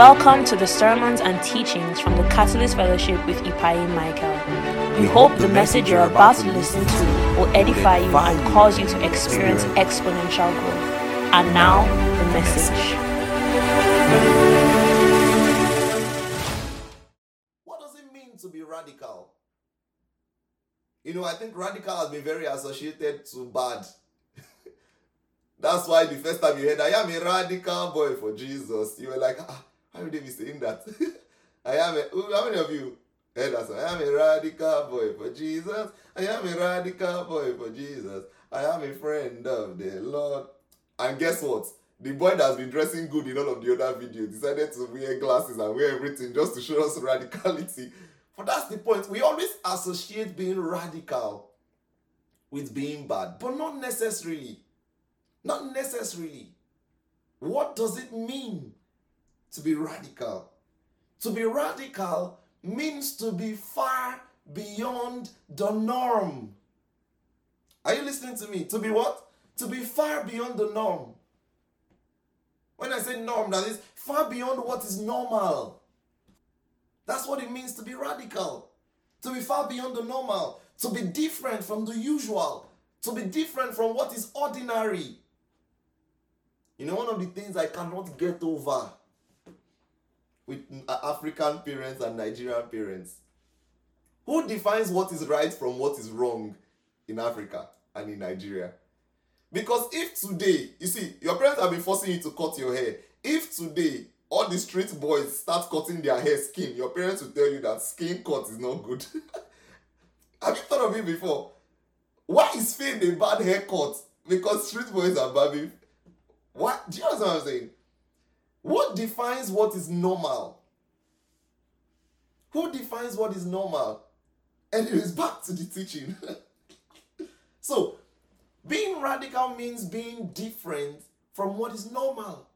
Welcome to the sermons and teachings from the Catalyst Fellowship with Ipai Michael. We hope the message you're about to listen to will edify you and cause you to experience exponential growth. And now, the message. What does it mean to be radical? You know, I think radical has been very associated to bad. That's why the first time you heard, I am a radical boy for Jesus, you were like, ah, they be saying that? I am a, how many of you heard that song? I am a radical boy for Jesus. I am a radical boy for Jesus. I am a friend of the Lord. And guess what? The boy that's been dressing good in all of the other videos decided to wear glasses and wear everything just to show us radicality. But that's the point. We always associate being radical with being bad, but not necessarily. Not necessarily. What does it mean to be radical? To be radical means to be far beyond the norm. Are you listening to me? To be what? To be far beyond the norm. When I say norm, that is far beyond what is normal. That's what it means to be radical. To be far beyond the normal. To be different from the usual. To be different from what is ordinary. You know, one of the things I cannot get over with uh, African parents and Nigerian parents. Who defines what is right from what is wrong in Africa and in Nigeria? Because if today, you see, your parents have been forcing you to cut your hair. If today all the street boys start cutting their hair skin, your parents will tell you that skin cut is not good. have you thought of it before? Why is fade a bad haircut? Because street boys are barbing. What? Do you understand what I'm saying? What defines what is normal? Who defines what is normal? And Anyways, back to the teaching. so, being radical means being different from what is normal.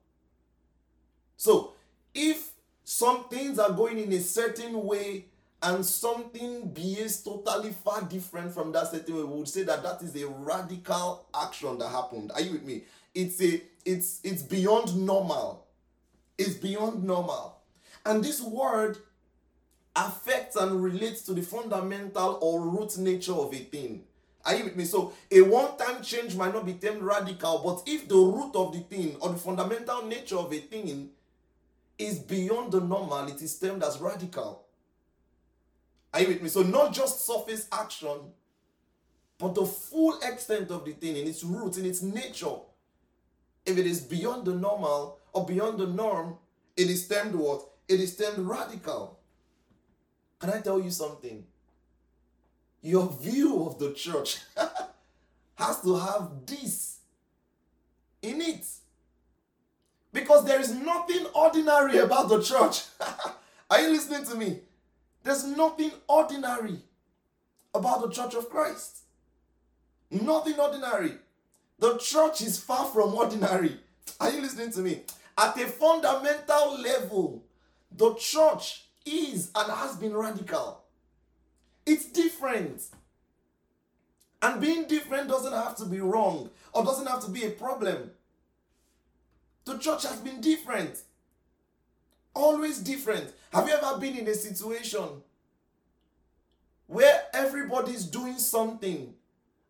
So, if some things are going in a certain way and something behaves totally far different from that certain way, we would say that that is a radical action that happened. Are you with me? It's a it's it's beyond normal. It's beyond normal. And this word affects and relates to the fundamental or root nature of a thing. Are you with me? So a one-time change might not be termed radical, but if the root of the thing or the fundamental nature of a thing is beyond the normal, it is termed as radical. Are you with me? So not just surface action, but the full extent of the thing in its root, in its nature. If it is beyond the normal or beyond the norm, it is termed what? It is termed radical. Can I tell you something? Your view of the church has to have this in it. Because there is nothing ordinary about the church. Are you listening to me? There's nothing ordinary about the church of Christ. Nothing ordinary. The church is far from ordinary. Are you listening to me? At a fundamental level, the church is and has been radical. It's different. And being different doesn't have to be wrong or doesn't have to be a problem. The church has been different. Always different. Have you ever been in a situation where everybody's doing something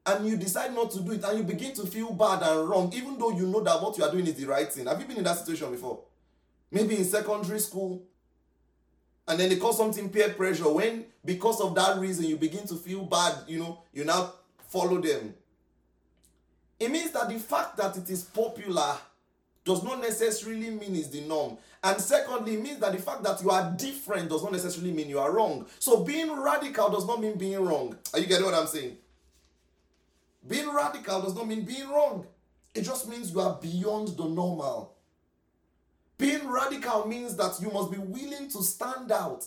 and you decide not to do it and you begin to feel bad and wrong even though you know that what you are doing is the right thing? Have you been in that situation before? Maybe in secondary school and then they call something peer pressure. When because of that reason you begin to feel bad you know you now follow them. It means that the fact that it is popular does not necessarily mean it's the norm. And secondly it means that the fact that you are different does not necessarily mean you are wrong. So being radical does not mean being wrong. Are you getting what i'm saying being radical does not mean being wrong it just means you are beyond the normal being radical means that you must be willing to stand out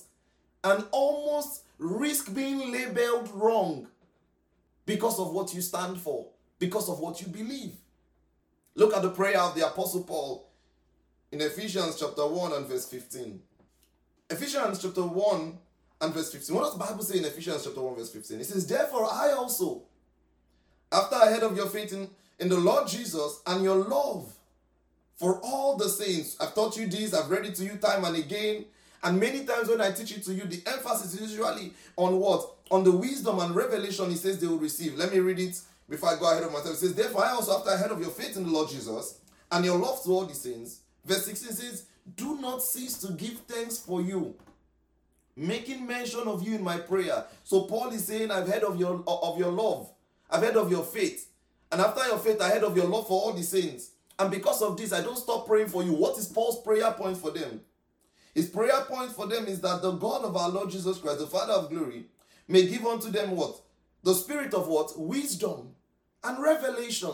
and almost risk being labeled wrong because of what you stand for, because of what you believe. Look at the prayer of the Apostle Paul in Ephesians chapter 1 and verse 15. Ephesians chapter 1 and verse 15. What does the Bible say in Ephesians chapter 1 verse 15? It says, Therefore I also, after I heard of your faith in, in the Lord Jesus and your love for all the saints. I've taught you this, I've read it to you time and again. And many times when I teach it to you, the emphasis is usually on what? On the wisdom and revelation he says they will receive. Let me read it before I go ahead of myself. It says, Therefore, I also, after I heard of your faith in the Lord Jesus and your love to all the saints, verse 16 says, Do not cease to give thanks for you, making mention of you in my prayer. So Paul is saying, I've heard of your of your love, I've heard of your faith. And after your faith, I heard of your love for all the saints. And because of this, I don't stop praying for you. What is Paul's prayer point for them? His prayer point for them is that the God of our Lord Jesus Christ, the Father of glory, may give unto them what? The spirit of what? Wisdom and revelation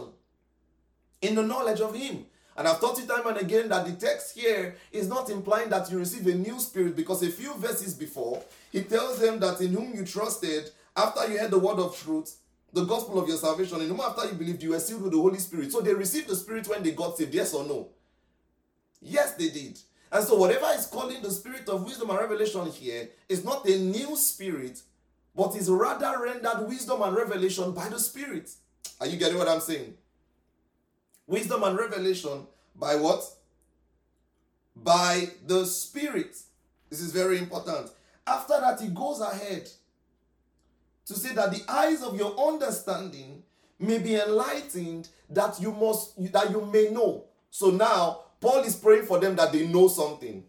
in the knowledge of Him. And I've taught you time and again that the text here is not implying that you receive a new spirit because a few verses before, he tells them that in whom you trusted, after you heard the word of truth, the gospel of your salvation, in whom after you believed, you were sealed with the Holy Spirit. So they received the Spirit when they got saved, yes or no? Yes, they did. And so, whatever is calling the spirit of wisdom and revelation here is not a new spirit, but is rather rendered wisdom and revelation by the Spirit. Are you getting what I'm saying? Wisdom and revelation by what? By the Spirit. This is very important. After that, he goes ahead to say that the eyes of your understanding may be enlightened that you must that you may know. So now Paul is praying for them that they know something.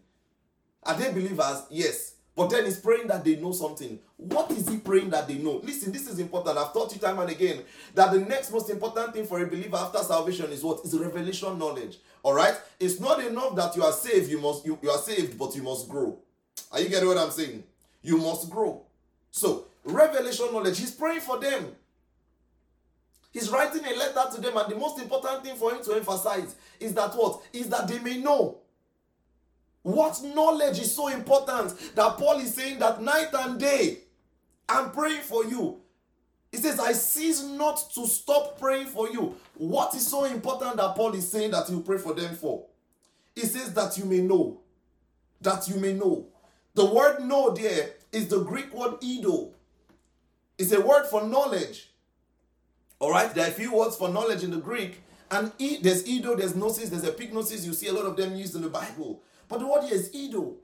Are they believers? Yes. But then he's praying that they know something. What is he praying that they know? Listen, this is important. I've taught you time and again that the next most important thing for a believer after salvation is what? Is revelation knowledge. All right? It's not enough that you are saved, you must you, you are saved, but you must grow. Are you getting what I'm saying? You must grow. So, revelation knowledge, he's praying for them. He's writing a letter to them, and the most important thing for him to emphasize is that what? Is that they may know. What knowledge is so important that Paul is saying that night and day, I'm praying for you. He says, I cease not to stop praying for you. What is so important that Paul is saying that you pray for them for? He says that you may know. That you may know. The word know there is the Greek word ido. It's a word for knowledge. All right, there are a few words for knowledge in the Greek, and e, there's ido, there's gnosis, there's epignosis. You see a lot of them used in the Bible. But the word here is ido.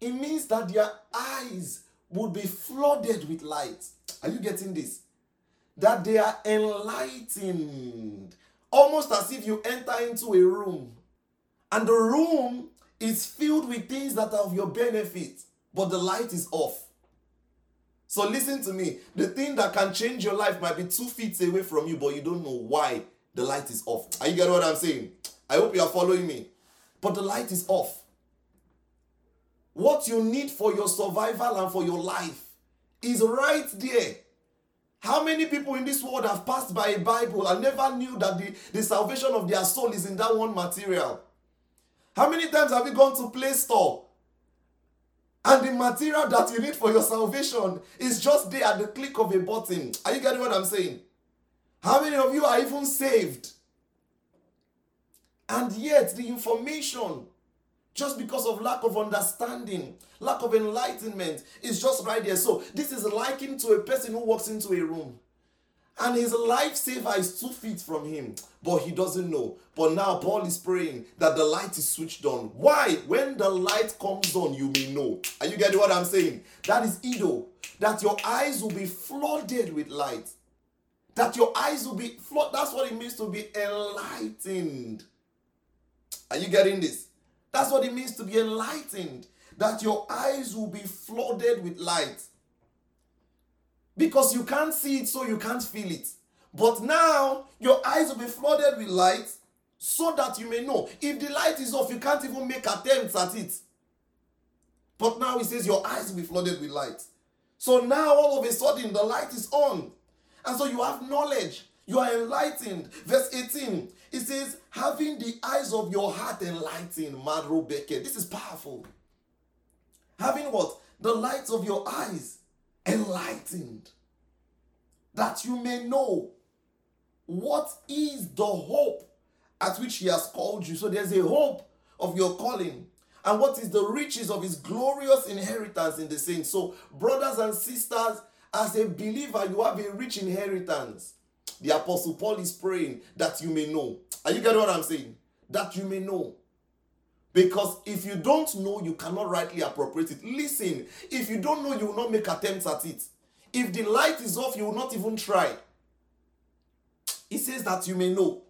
It means that their eyes would be flooded with light. Are you getting this? That they are enlightened. Almost as if you enter into a room and the room is filled with things that are of your benefit, but the light is off. So listen to me. The thing that can change your life might be two feet away from you, but you don't know why the light is off. Are you getting what I'm saying? I hope you are following me. But the light is off. What you need for your survival and for your life is right there. How many people in this world have passed by a Bible and never knew that the, the salvation of their soul is in that one material? How many times have you gone to Play Store and the material that you need for your salvation is just there at the click of a button? Are you getting what I'm saying? How many of you are even saved? And yet, the information, just because of lack of understanding, lack of enlightenment, is just right there. So, this is likened to a person who walks into a room and his lifesaver is two feet from him, but he doesn't know. But now Paul is praying that the light is switched on. Why? When the light comes on, you may know. Are you getting what I'm saying? That is Ido. That your eyes will be flooded with light. That your eyes will be flooded. That's what it means to be enlightened. Are you getting this? That's what it means to be enlightened. That your eyes will be flooded with light. Because you can't see it, so you can't feel it. But now your eyes will be flooded with light so that you may know. If the light is off, you can't even make attempts at it. But now it says your eyes will be flooded with light. So now all of a sudden the light is on. And so you have knowledge. You are enlightened. Verse 18, it says, having the eyes of your heart enlightened, Madro Becker. This is powerful. Having what? The lights of your eyes enlightened, that you may know what is the hope at which he has called you. So there's a hope of your calling. And what is the riches of his glorious inheritance in the saints? So, brothers and sisters, as a believer, you have a rich inheritance. The Apostle Paul is praying that you may know. Are you getting what I'm saying? that you may know. Because if you don't know, you cannot rightly appropriate it. Listen, if you don't know, you will not make attempts at it. If the light is off, you will not even try. He says that you may know.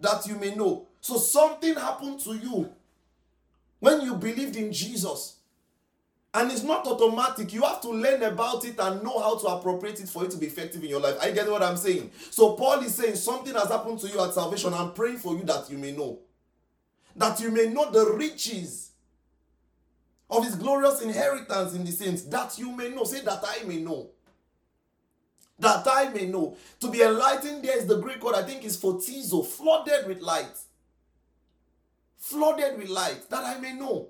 That you may know. So something happened to you when you believed in Jesus. And it's not automatic. You have to learn about it and know how to appropriate it for it to be effective in your life. I get what I'm saying. So Paul is saying something has happened to you at salvation. I'm praying for you that you may know. That you may know the riches of his glorious inheritance in the saints. That you may know. Say that I may know. That I may know. To be enlightened, there is the Greek word, I think is photizo, flooded with light. Flooded with light. That I may know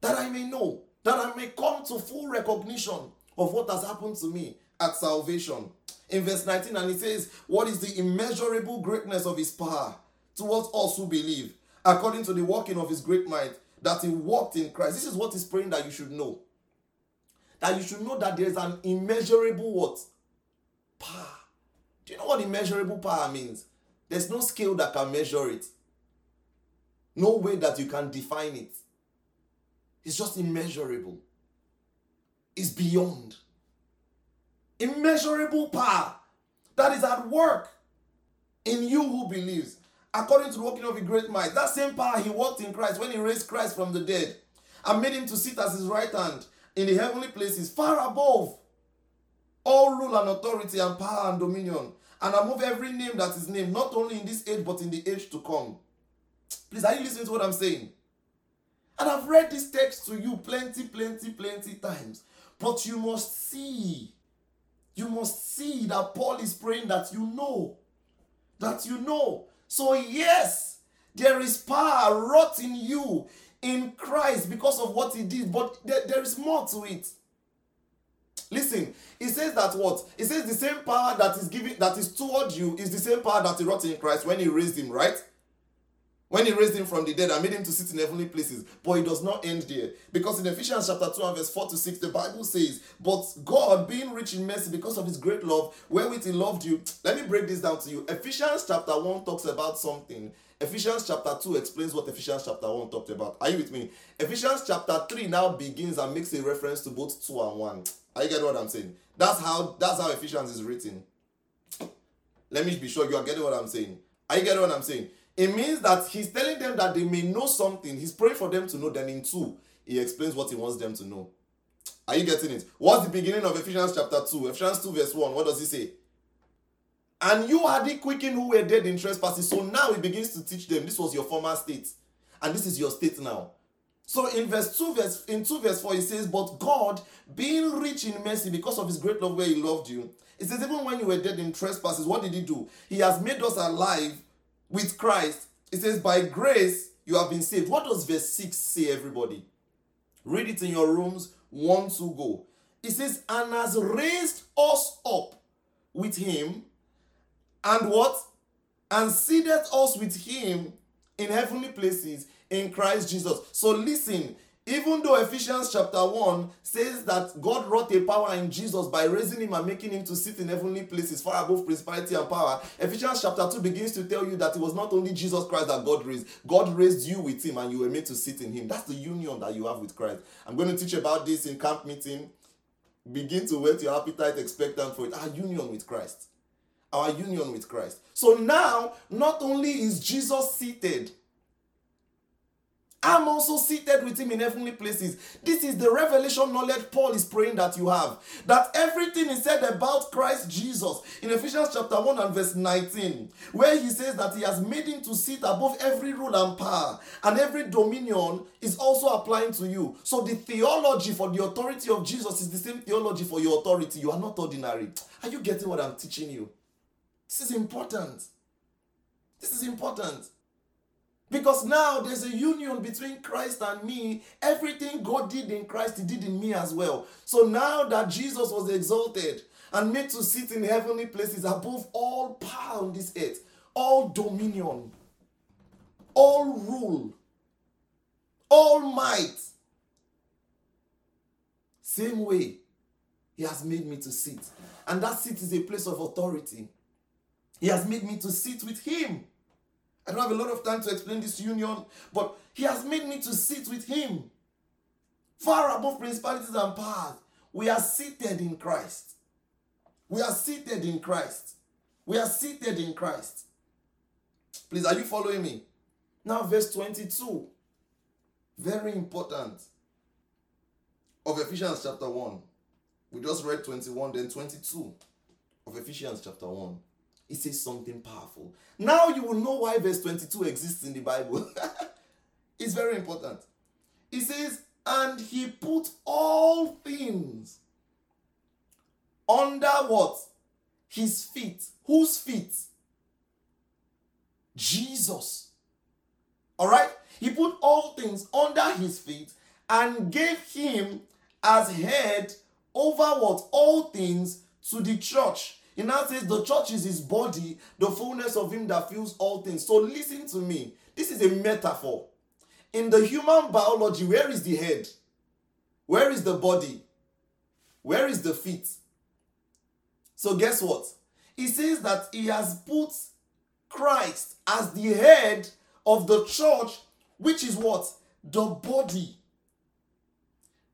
that I may know, that I may come to full recognition of what has happened to me at salvation. In verse 19, and it says, What is the immeasurable greatness of his power towards us who believe, according to the working of his great might, that he walked in Christ? This is what he's praying that you should know. That you should know that there is an immeasurable what? Power. Do you know what immeasurable power means? There's no scale that can measure it. No way that you can define it. It's just immeasurable. It's beyond. Immeasurable power that is at work in you who believes. According to the working of a great might, that same power he worked in Christ when he raised Christ from the dead and made him to sit as his right hand in the heavenly places, far above all rule and authority and power and dominion, and above every name that is named, not only in this age but in the age to come. Please, are you listening to what I'm saying? And I've read this text to you plenty, plenty, plenty times. But you must see, you must see that Paul is praying that you know. That you know. So, yes, there is power wrought in you in Christ because of what he did, but there, there is more to it. Listen, he says that what? He says the same power that is giving that is toward you is the same power that he wrought in Christ when he raised him, right? When he raised him from the dead and made him to sit in heavenly places. But it does not end there. Because in Ephesians chapter 2 and verse 4 to 6, the Bible says, But God, being rich in mercy because of his great love, wherewith he loved you. Let me break this down to you. Ephesians chapter 1 talks about something. Ephesians chapter 2 explains what Ephesians chapter 1 talked about. Are you with me? Ephesians chapter 3 now begins and makes a reference to both 2 and 1. Are you getting what I'm saying? That's how that's how Ephesians is written. Let me be sure you are getting what I'm saying. Are you getting what I'm saying? It means that he's telling them that they may know something. He's praying for them to know. Then in two, he explains what he wants them to know. Are you getting it? What's the beginning of Ephesians chapter 2? Ephesians 2, verse 1. What does he say? And you are the quickened who were dead in trespasses. So now he begins to teach them. This was your former state. And this is your state now. So in verse 2, verse in 2, verse 4, he says, But God, being rich in mercy because of his great love where he loved you, it says, even when you were dead in trespasses, what did he do? He has made us alive with Christ, it says, By grace you have been saved. What does verse 6 say, everybody? Read it in your rooms. One to go. It says, And has raised us up with him, and what? And seated us with him in heavenly places in Christ Jesus. So listen, even though Ephesians chapter 1 says that God wrought a power in Jesus by raising him and making him to sit in heavenly places far above principality and power, Ephesians chapter 2 begins to tell you that it was not only Jesus Christ that God raised, God raised you with him and you were made to sit in him. That's the union that you have with Christ. I'm going to teach about this in camp meeting. Begin to whet your appetite, expectant for it. Our union with Christ. Our union with Christ. So now, not only is Jesus seated, I'm also seated with him in heavenly places. This is the revelation knowledge Paul is praying that you have. That everything is said about Christ Jesus in Ephesians chapter 1 and verse 19, where he says that he has made him to sit above every rule and power, and every dominion is also applying to you. So the theology for the authority of Jesus is the same theology for your authority. You are not ordinary. Are you getting what I'm teaching you? This is important. This is important. Because now there's a union between Christ and me. Everything God did in Christ, He did in me as well. So now that Jesus was exalted and made to sit in heavenly places above all power on this earth, all dominion, all rule, all might, same way He has made me to sit. And that seat is a place of authority. He has made me to sit with Him. I don't have a lot of time to explain this union, but He has made me to sit with Him. Far above principalities and powers, we are seated in Christ. We are seated in Christ. We are seated in Christ. Please, are you following me? Now, verse 22. Very important. Of Ephesians chapter 1. We just read 21, then 22 of Ephesians chapter 1. It says something powerful. Now you will know why verse 22 exists in the Bible. it's very important. It says, And he put all things under what? His feet. Whose feet? Jesus. All right? He put all things under his feet and gave him as head over what? All things to the church. He now says the church is his body, the fullness of him that fills all things. So listen to me. This is a metaphor. In the human biology, where is the head? Where is the body? Where is the feet? So guess what? He says that he has put Christ as the head of the church, which is what? The body.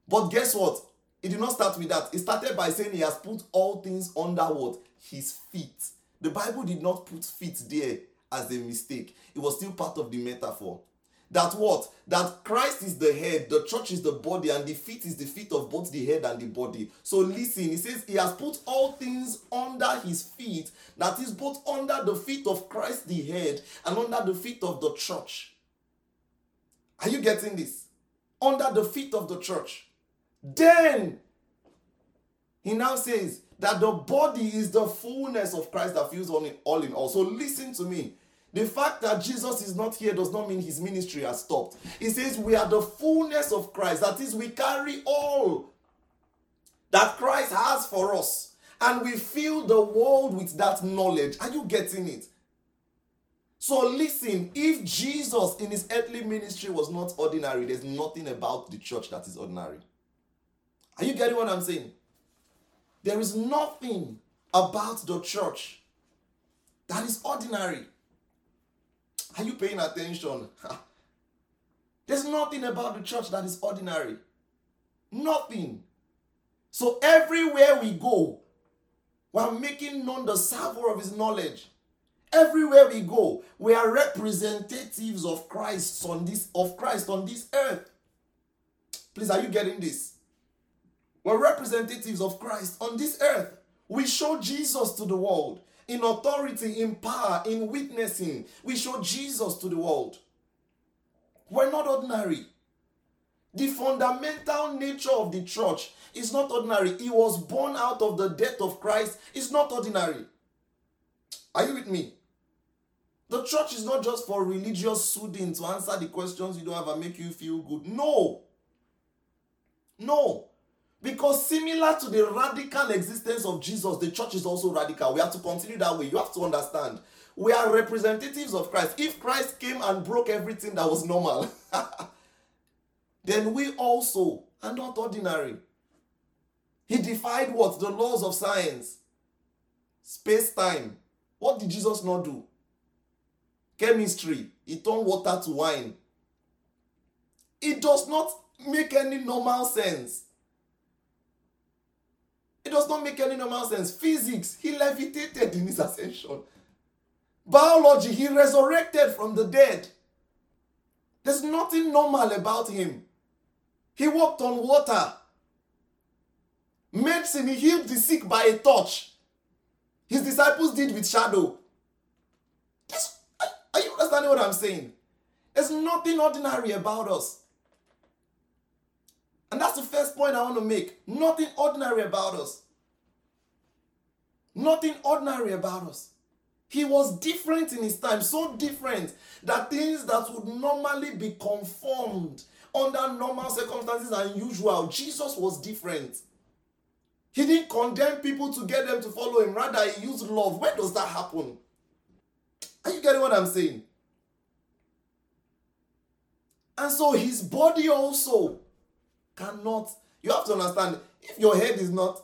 But guess what? It did not start with that. It started by saying he has put all things under what? His feet. The Bible did not put feet there as a mistake. It was still part of the metaphor. That what? That Christ is the head, the church is the body, and the feet is the feet of both the head and the body. So listen, he says he has put all things under his feet, that is both under the feet of Christ the head and under the feet of the church. Are you getting this? Under the feet of the church. Then he now says that the body is the fullness of Christ that fills in all. In all. So listen to me. The fact that Jesus is not here does not mean his ministry has stopped. He says we are the fullness of Christ. That is, we carry all that Christ has for us. And we fill the world with that knowledge. Are you getting it? So listen, if Jesus in his earthly ministry was not ordinary, there's nothing about the church that is ordinary. Are you getting what I'm saying? There is nothing about the church that is ordinary. Are you paying attention? There's nothing about the church that is ordinary. Nothing. So everywhere we go, we're making known the savor of his knowledge. Everywhere we go, we are representatives of Christ on this of Christ on this earth. Please, are you getting this? We're representatives of Christ on this earth. We show Jesus to the world in authority, in power, in witnessing. We show Jesus to the world. We're not ordinary. The fundamental nature of the church is not ordinary. He was born out of the death of Christ. It's not ordinary. Are you with me? The church is not just for religious soothing to answer the questions you don't have and make you feel good. No. No. Because similar to the radical existence of Jesus, the church is also radical. We have to continue that way. You have to understand. We are representatives of Christ. If Christ came and broke everything that was normal, then we also are not ordinary. He defied what? The laws of science, space time. What did Jesus not do? Chemistry. He turned water to wine. It does not make any normal sense. It does not make any normal sense. Physics, he levitated in his ascension. Biology, he resurrected from the dead. There's nothing normal about him. He walked on water. Medicine, he healed the sick by a touch. His disciples did with shadow. This, are you understanding what I'm saying? There's nothing ordinary about us. And that's the first point I want to make. Nothing ordinary about us. Nothing ordinary about us. He was different in his time, so different that things that would normally be conformed under normal circumstances and usual, Jesus was different. He didn't condemn people to get them to follow him, rather, he used love. Where does that happen? Are you getting what I'm saying? And so his body also cannot. You have to understand if your head is not,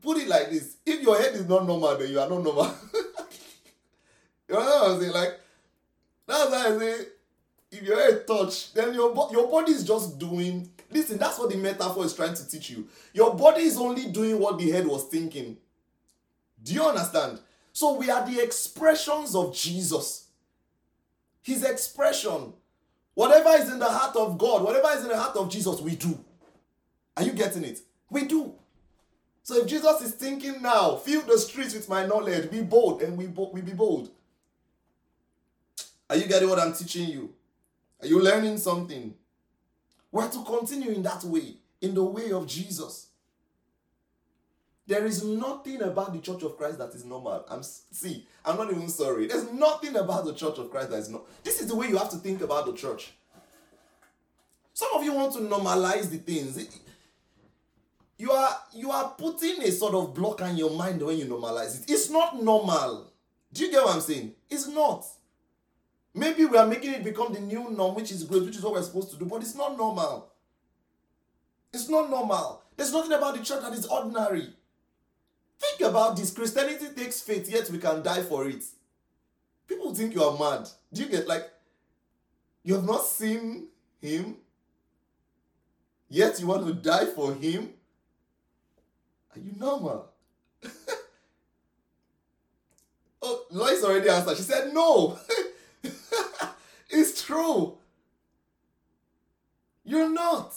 put it like this if your head is not normal, then you are not normal. you know what I'm saying? Like, That's why I say, if your head touch, then your your body is just doing. Listen, that's what the metaphor is trying to teach you. Your body is only doing what the head was thinking. Do you understand? So we are the expressions of Jesus. His expression. Whatever is in the heart of God, whatever is in the heart of Jesus, we do. Are you getting it? We do. So if Jesus is thinking now, fill the streets with my knowledge, be bold, and we, bo- we be bold. Are you getting what I'm teaching you? Are you learning something? We're to continue in that way, in the way of Jesus. There is nothing about the Church of Christ that is normal. I'm see, I'm not even sorry. There's nothing about the Church of Christ that is not. This is the way you have to think about the church. Some of you want to normalize the things. You are you are putting a sort of block on your mind when you normalize it. It's not normal. Do you get what I'm saying? It's not. Maybe we are making it become the new norm, which is great, which is what we're supposed to do, but it's not normal. It's not normal. There's nothing about the church that is ordinary. Think about this. Christianity takes faith, yet we can die for it. People think you are mad. Do you get like you have not seen him, yet you want to die for him? You normal? oh, Lois already answered. She said no. it's true. You're not.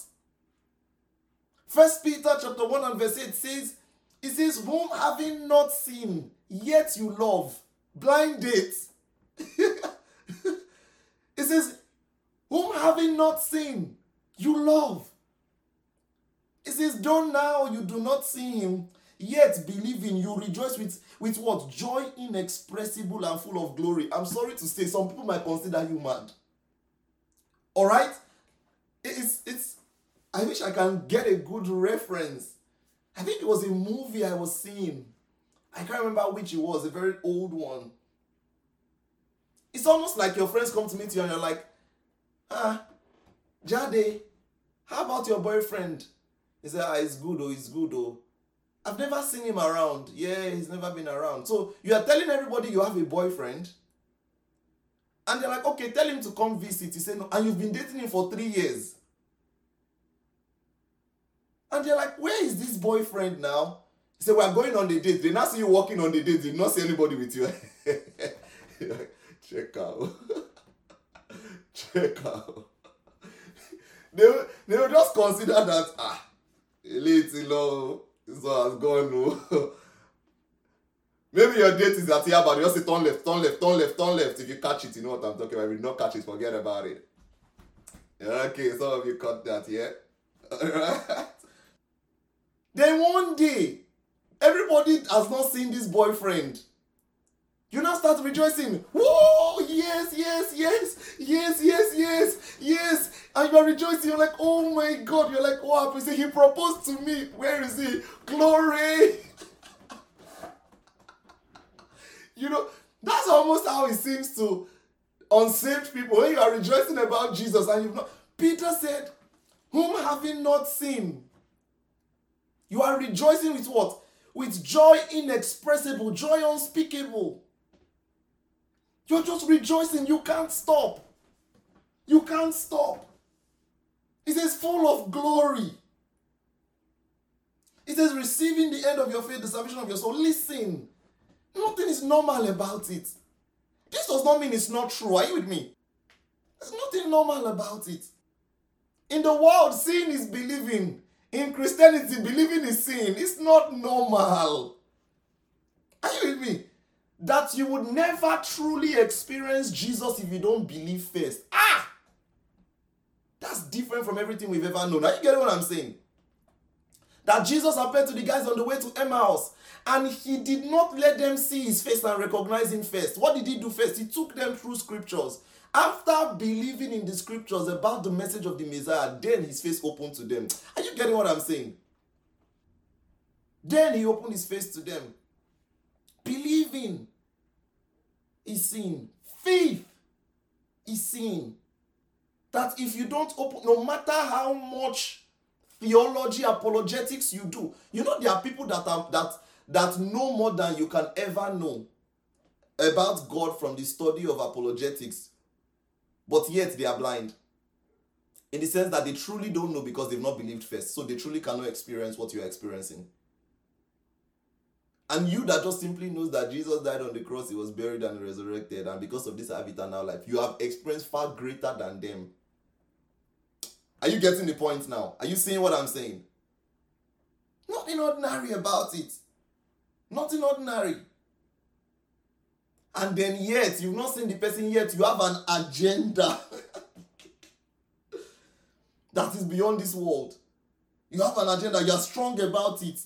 First Peter chapter 1 and verse 8 says, it says, whom having not seen, yet you love. Blind date. it says, whom having not seen, you love. It says, now you do not see him, yet believing you rejoice with, with what? Joy inexpressible and full of glory. I'm sorry to say, some people might consider you mad. Alright? It's, it's, I wish I can get a good reference. I think it was a movie I was seeing. I can't remember which it was, a very old one. It's almost like your friends come to meet you and you're like, ah, Jade, how about your boyfriend? He said, ah, it's good, oh, it's good, oh. I've never seen him around. Yeah, he's never been around. So you are telling everybody you have a boyfriend. And they're like, okay, tell him to come visit. He said, no. And you've been dating him for three years. And they're like, where is this boyfriend now? He said, we're going on the date. They now see you walking on the date. They not see anybody with you. like, Check out. Check out. They, they will just consider that, ah, little low. This one has gone. No. Maybe your date is at but you just say turn left, turn left, turn left, turn left. If you catch it, you know what I'm talking about. If you don't catch it, forget about it. Okay, some of you caught that, yeah? Then one day, everybody has not seen this boyfriend. You now start rejoicing. Whoa, yes, yes, yes, yes, yes, yes, yes. And you are rejoicing. You're like, oh my God. You're like, what happened? He proposed to me. Where is he? Glory. you know, that's almost how it seems to unsaved people. When you are rejoicing about Jesus and you've not. Peter said, whom having not seen, you are rejoicing with what? With joy inexpressible, joy unspeakable. You're just rejoicing. You can't stop. You can't stop. It says, full of glory. It says, receiving the end of your faith, the salvation of your soul. Listen, nothing is normal about it. This does not mean it's not true. Are you with me? There's nothing normal about it. In the world, seeing is believing. In Christianity, believing is sin. It's not normal. Are you with me? That you would never truly experience Jesus if you don't believe first. Ah! That's different from everything we've ever known. Are you getting what I'm saying? That Jesus appeared to the guys on the way to Emmaus and he did not let them see his face and recognize him first. What did he do first? He took them through scriptures. After believing in the scriptures about the message of the Messiah, then his face opened to them. Are you getting what I'm saying? Then he opened his face to them. Believing is sin. Faith is sin. That if you don't open, no matter how much theology apologetics you do, you know there are people that are that that know more than you can ever know about God from the study of apologetics but yet they are blind. In the sense that they truly don't know because they've not believed first. So they truly cannot experience what you're experiencing. And you that just simply knows that Jesus died on the cross, he was buried and resurrected, and because of this have eternal life, you have experienced far greater than them. Are you getting the point now? Are you seeing what I'm saying? Nothing ordinary about it. Nothing ordinary. And then yet, you've not seen the person yet, you have an agenda that is beyond this world. You have an agenda, you are strong about it.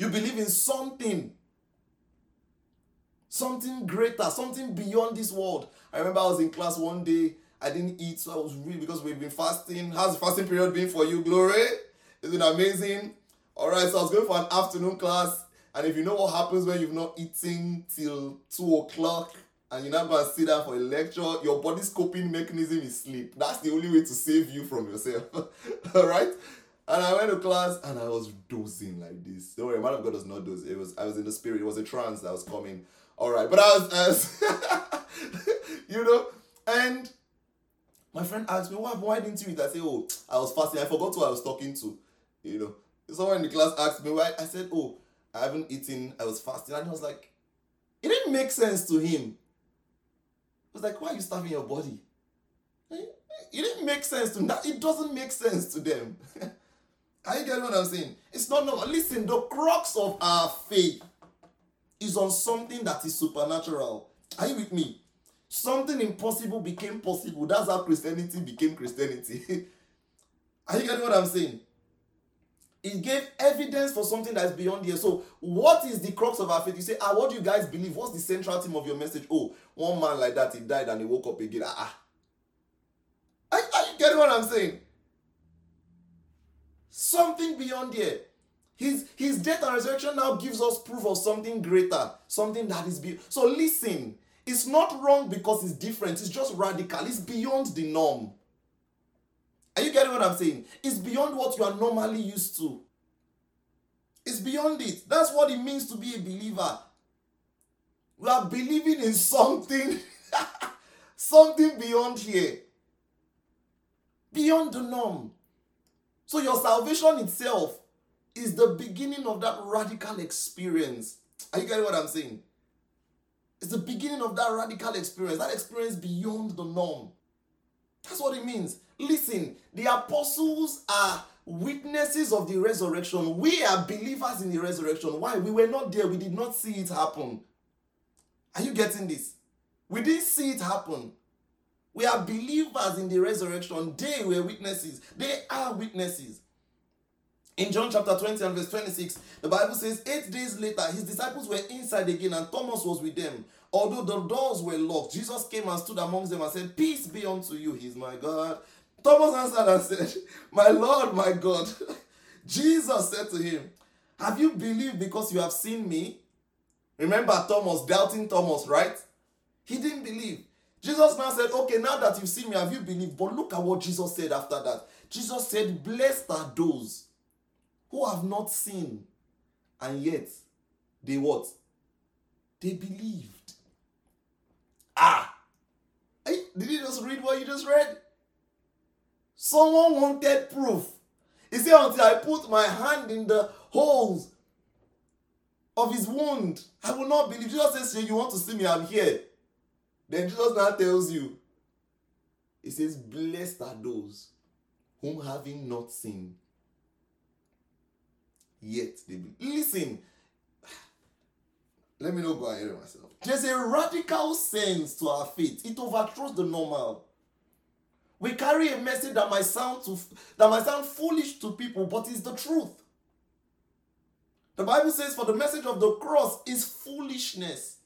You believe in something. Something greater, something beyond this world. I remember I was in class one day, I didn't eat, so I was really because we've been fasting. How's the fasting period been for you, Glory? Is it amazing? Alright, so I was going for an afternoon class, and if you know what happens when you've not eaten till two o'clock and you're not going to sit down for a lecture, your body's coping mechanism is sleep. That's the only way to save you from yourself. Alright? And I went to class and I was dozing like this. Don't worry, man of God was not dozing. It was I was in the spirit. It was a trance that was coming. All right, but I was, I was you know, and my friend asked me, "Why? Why didn't you eat?" I said, "Oh, I was fasting. I forgot who I was talking to." You know, someone in the class asked me why. I said, "Oh, I haven't eaten. I was fasting," and he was like, "It didn't make sense to him." He was like, "Why are you starving your body?" It didn't make sense to. It doesn't make sense to them. Are you getting what I'm saying? It's not normal. Listen, the crux of our faith is on something that is supernatural. Are you with me? Something impossible became possible. That's how Christianity became Christianity. Are you getting what I'm saying? It gave evidence for something that is beyond here. So, what is the crux of our faith? You say, ah, what do you guys believe? What's the central theme of your message? Oh, one man like that, he died and he woke up again. Ah, ah. Are, are you getting what I'm saying? Something beyond here. His, his death and resurrection now gives us proof of something greater, something that is beyond. So listen, it's not wrong because it's different, it's just radical, it's beyond the norm. Are you getting what I'm saying? It's beyond what you are normally used to. It's beyond it. That's what it means to be a believer. We are believing in something, something beyond here, beyond the norm. So your salvation itself is the beginning of that radical experience. Are you getting what I'm saying? It's the beginning of that radical experience, that experience beyond the norm. That's what it means. Listen, the apostles are witnesses of the resurrection. We are believers in the resurrection. Why? We were not there. We did not see it happen. Are you getting this? We didn't see it happen. We are believers in the resurrection. They were witnesses. They are witnesses. In John chapter 20 and verse 26, the Bible says, Eight days later, his disciples were inside again, and Thomas was with them. Although the doors were locked, Jesus came and stood amongst them and said, Peace be unto you. He's my God. Thomas answered and said, My Lord, my God. Jesus said to him, Have you believed because you have seen me? Remember Thomas, doubting Thomas, right? He didn't believe. Jesus now said, Okay, now that you've seen me, have you believed? But look at what Jesus said after that. Jesus said, Blessed are those who have not seen, and yet they what? They believed. Ah! Did you just read what you just read? Someone wanted proof. He said, Until I put my hand in the holes of his wound, I will not believe. Jesus says, You want to see me? I'm here. Then Jesus now tells you, He says, Blessed are those whom having not seen, yet they believe. Listen, let me not go ahead of myself. There's a radical sense to our faith. It overthrows the normal. We carry a message that might sound to that might sound foolish to people, but it's the truth. The Bible says, "For the message of the cross is foolishness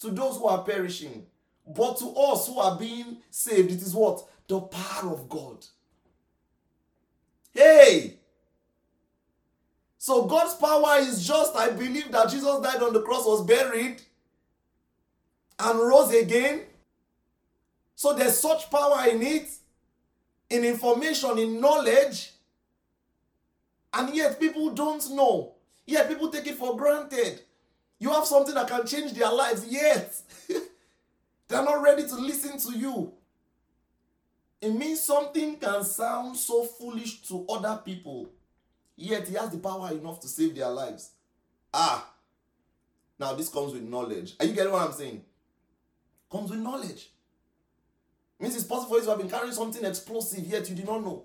to those who are perishing, but to us who are being saved, it is what? The power of God. Hey! So God's power is just, I believe that Jesus died on the cross, was buried, and rose again. So there's such power in it, in information, in knowledge. And yet people don't know. Yet people take it for granted. You have something that can change their lives, yet They're not ready to listen to you. It means something can sound so foolish to other people, yet he has the power enough to save their lives. Ah, now this comes with knowledge. Are you getting what I'm saying? Comes with knowledge. means it's possible for you to have been carrying something explosive, yet you did not know.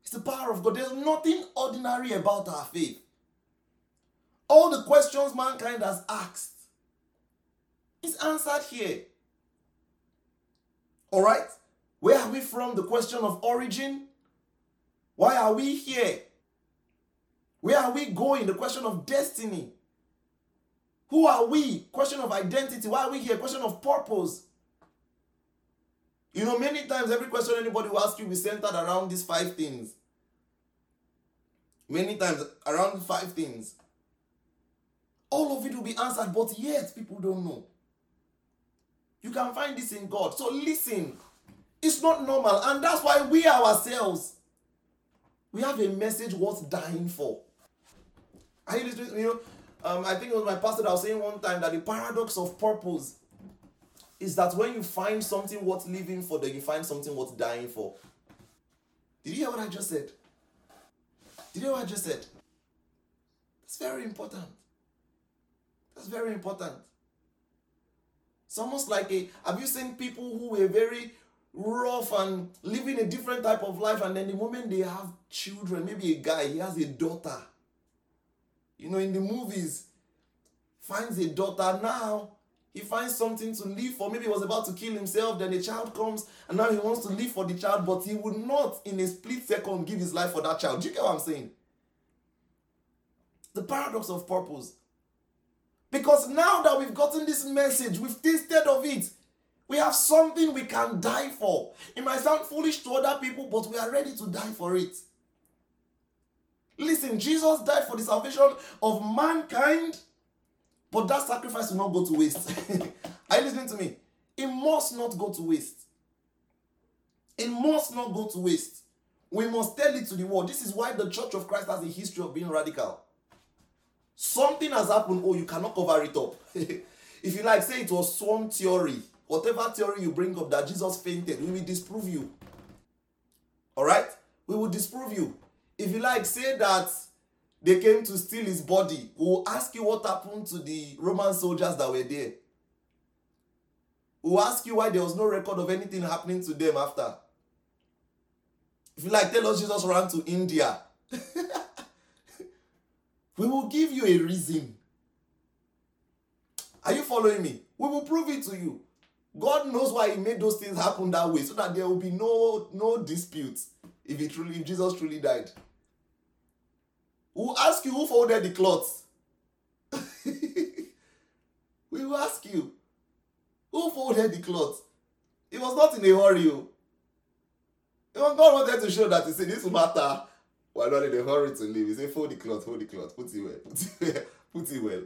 It's the power of God. There's nothing ordinary about our faith. All the questions mankind has asked is answered here. All right? Where are we from? The question of origin. Why are we here? Where are we going? The question of destiny. Who are we? Question of identity. Why are we here? Question of purpose. You know, many times every question anybody will ask you be centered around these five things. Many times around five things. All of it will be answered, but yet people don't know. You can find this in God. So listen, it's not normal, and that's why we ourselves we have a message worth dying for. Are you listening? You know, um, I think it was my pastor that was saying one time that the paradox of purpose is that when you find something worth living for, then you find something worth dying for. Did you hear what I just said? Did you hear what I just said? It's very important. That's very important. It's almost like a have you seen people who were very rough and living a different type of life, and then the moment they have children, maybe a guy, he has a daughter. You know, in the movies, finds a daughter now he finds something to live for. Maybe he was about to kill himself, then a child comes, and now he wants to live for the child, but he would not, in a split second, give his life for that child. Do you get what I'm saying? The paradox of purpose. Because now that we've gotten this message, we've tasted of it, we have something we can die for. It might sound foolish to other people, but we are ready to die for it. Listen, Jesus died for the salvation of mankind but that sacrifice will not go to waste. Are you listening to me? It must not go to waste. It must not go to waste. We must tell it to the world. This is why the Church of Christ has a history of being radical. Something has happened, oh, you cannot cover it up. if you like, say it was swarm theory, whatever theory you bring up that Jesus fainted, we will disprove you. All right? We will disprove you. If you like, say that they came to steal his body. We'll ask you what happened to the Roman soldiers that were there. We'll ask you why there was no record of anything happening to them after. If you like, tell us Jesus ran to India. we will give you a reason. Are you following me? We will prove it to you. God knows why he made those things happen that way so that there will be no no dispute if he truly if Jesus truly died. We'll ask you who folded the cloths. we will ask you who folded the cloths. It was not in a hurry. Oh. God wanted to show that he said this matter. We're not in a hurry to leave. He said, fold the cloth, fold the cloth, put it well, put it well, put it well.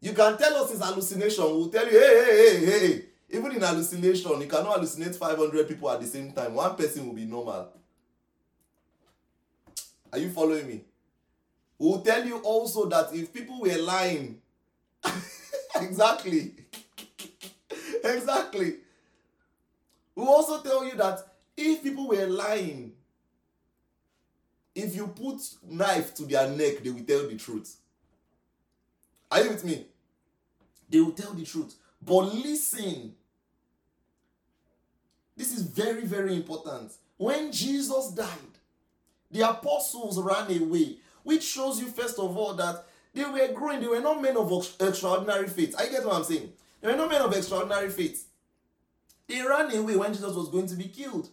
You can tell us his hallucination. We'll tell you, hey, hey, hey, hey. Even in hallucination, you cannot hallucinate 500 people at the same time. One person will be normal. Are you following me? We'll tell you also that if people were lying, exactly, exactly. We'll also tell you that if people were lying, if you put knife to their neck, they will tell the truth. Are you with me? They will tell the truth. But listen, this is very, very important. When Jesus died, the apostles ran away, which shows you, first of all, that they were growing. They were not men of extraordinary faith. I get what I'm saying. They were not men of extraordinary faith. They ran away when Jesus was going to be killed.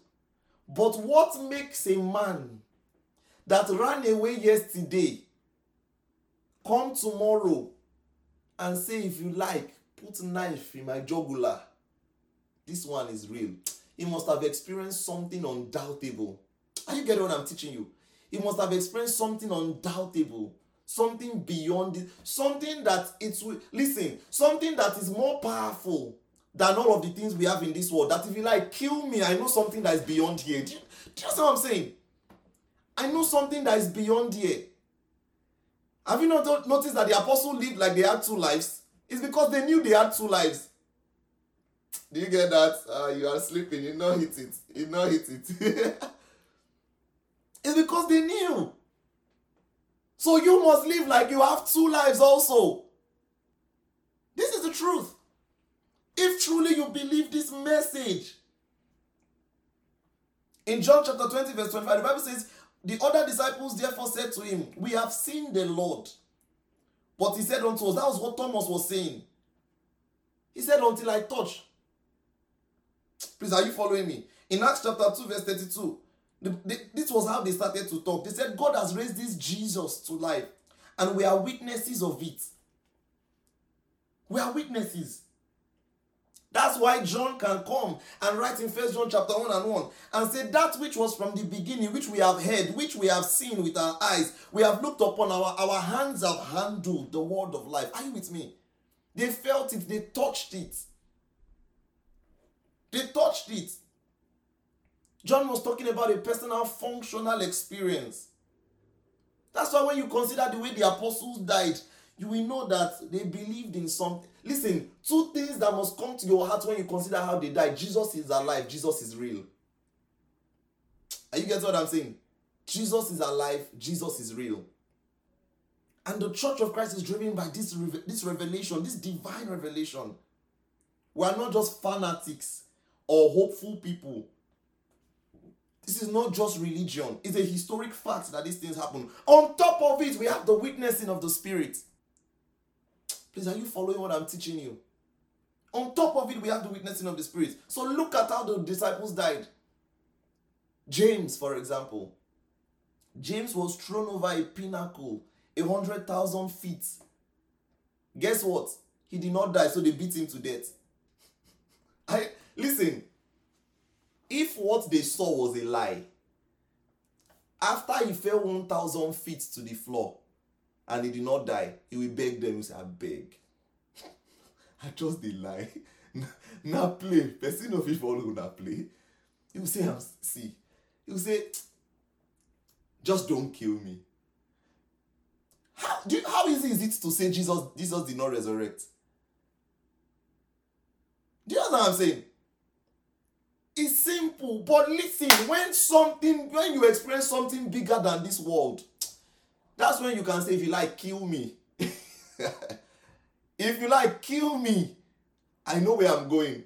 But what makes a man that ran away yesterday come tomorrow and say, if you like, put knife in my jugular? This one is real. He must have experienced something undoubtable are you getting what I'm teaching you? He must have experienced something undoubtable, something beyond it, something that it's listen, something that is more powerful than all of the things we have in this world. That if you like kill me, I know something that is beyond here. Do you, do you know what I'm saying? I know something that is beyond here. Have you not noticed that the apostle lived like they had two lives? It's because they knew they had two lives. Do you get that? Uh, you are sleeping, you know hit it. You know hit it. it's because they knew. So you must live like you have two lives also. This is the truth. If truly you believe this message. In John chapter 20, verse 25, the Bible says, The other disciples therefore said to him, We have seen the Lord. But he said unto us, that was what Thomas was saying. He said, Until I touch. Please, are you following me? In Acts chapter 2, verse 32, the, the, this was how they started to talk. They said, God has raised this Jesus to life, and we are witnesses of it. We are witnesses. That's why John can come and write in First John chapter 1 and 1 and say that which was from the beginning, which we have heard, which we have seen with our eyes, we have looked upon, our, our hands have handled the word of life. Are you with me? They felt it, they touched it. They touched it. John was talking about a personal functional experience. That's why when you consider the way the apostles died, you will know that they believed in something. Listen, two things that must come to your heart when you consider how they died Jesus is alive, Jesus is real. Are you getting what I'm saying? Jesus is alive, Jesus is real. And the church of Christ is driven by this, this revelation, this divine revelation. We are not just fanatics or hopeful people. This is not just religion, it's a historic fact that these things happen. On top of it, we have the witnessing of the Spirit. Please, are you following what I'm teaching you? On top of it, we have the witnessing of the Spirit. So look at how the disciples died. James, for example. James was thrown over a pinnacle, a hundred thousand feet. Guess what? He did not die, so they beat him to death. I listen. If what they saw was a lie, after he fell 1,000 feet to the floor, and he did not die, he will beg them. He say, I beg. I just dey lie. na play. Person no fit follow una play. He will say, "I see. He will say, just don't kill me. How, do you, how easy is it to say Jesus, Jesus did not resurrect? Do you know what I'm saying? It's simple, but listen, when something, when you experience something bigger than this world, that's when you can say, if you like, kill me. if you like, kill me. I know where I'm going.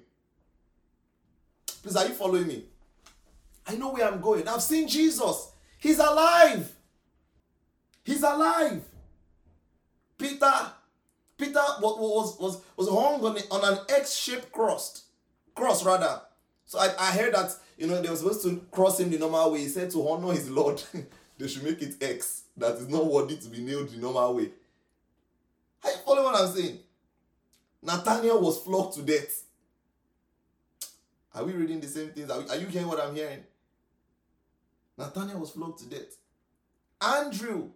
Please, are you following me? I know where I'm going. I've seen Jesus. He's alive. He's alive. Peter, Peter was was was hung on, on an X-shaped cross, cross rather. So I, I heard that you know they were supposed to cross him the normal way. He said to honor his Lord, they should make it X that is not worthy to be nailed the normal way. Are you following what I'm saying? Nathaniel was flogged to death. Are we reading the same things? Are, we, are you hearing what I'm hearing? Nathaniel was flogged to death. Andrew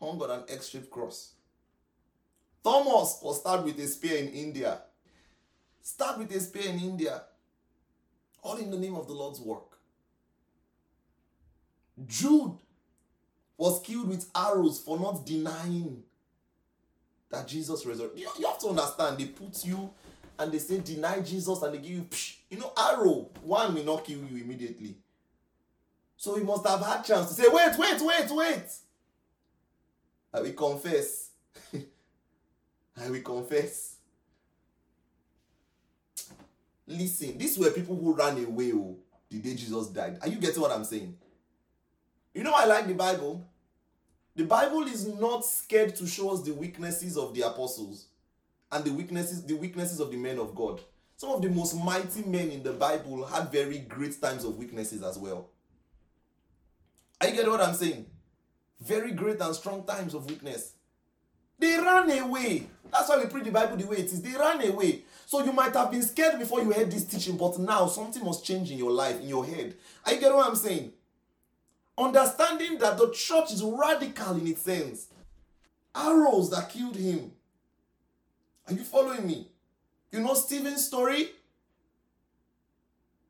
hung on an X-shaped cross. Thomas was stabbed with a spear in India. Stabbed with a spear in India. All in the name of the Lord's work. Jude was killed with arrows for not denying that Jesus resurrected. You, you have to understand, they put you and they say deny Jesus and they give you, psh, you know, arrow. One will not kill you immediately. So he must have had chance to say, wait, wait, wait, wait. I will confess. I will confess. Listen, these were people who ran away oh, the day Jesus died. Are you getting what I'm saying? You know, I like the Bible. The Bible is not scared to show us the weaknesses of the apostles and the weaknesses, the weaknesses of the men of God. Some of the most mighty men in the Bible had very great times of weaknesses as well. Are you getting what I'm saying? Very great and strong times of weakness. They ran away. That's why we preach the Bible the way it is. They ran away. So you might have been scared before you heard this teaching, but now something must change in your life, in your head. Are you getting what I'm saying? Understanding that the church is radical in its sense. Arrows that killed him. Are you following me? You know Stephen's story?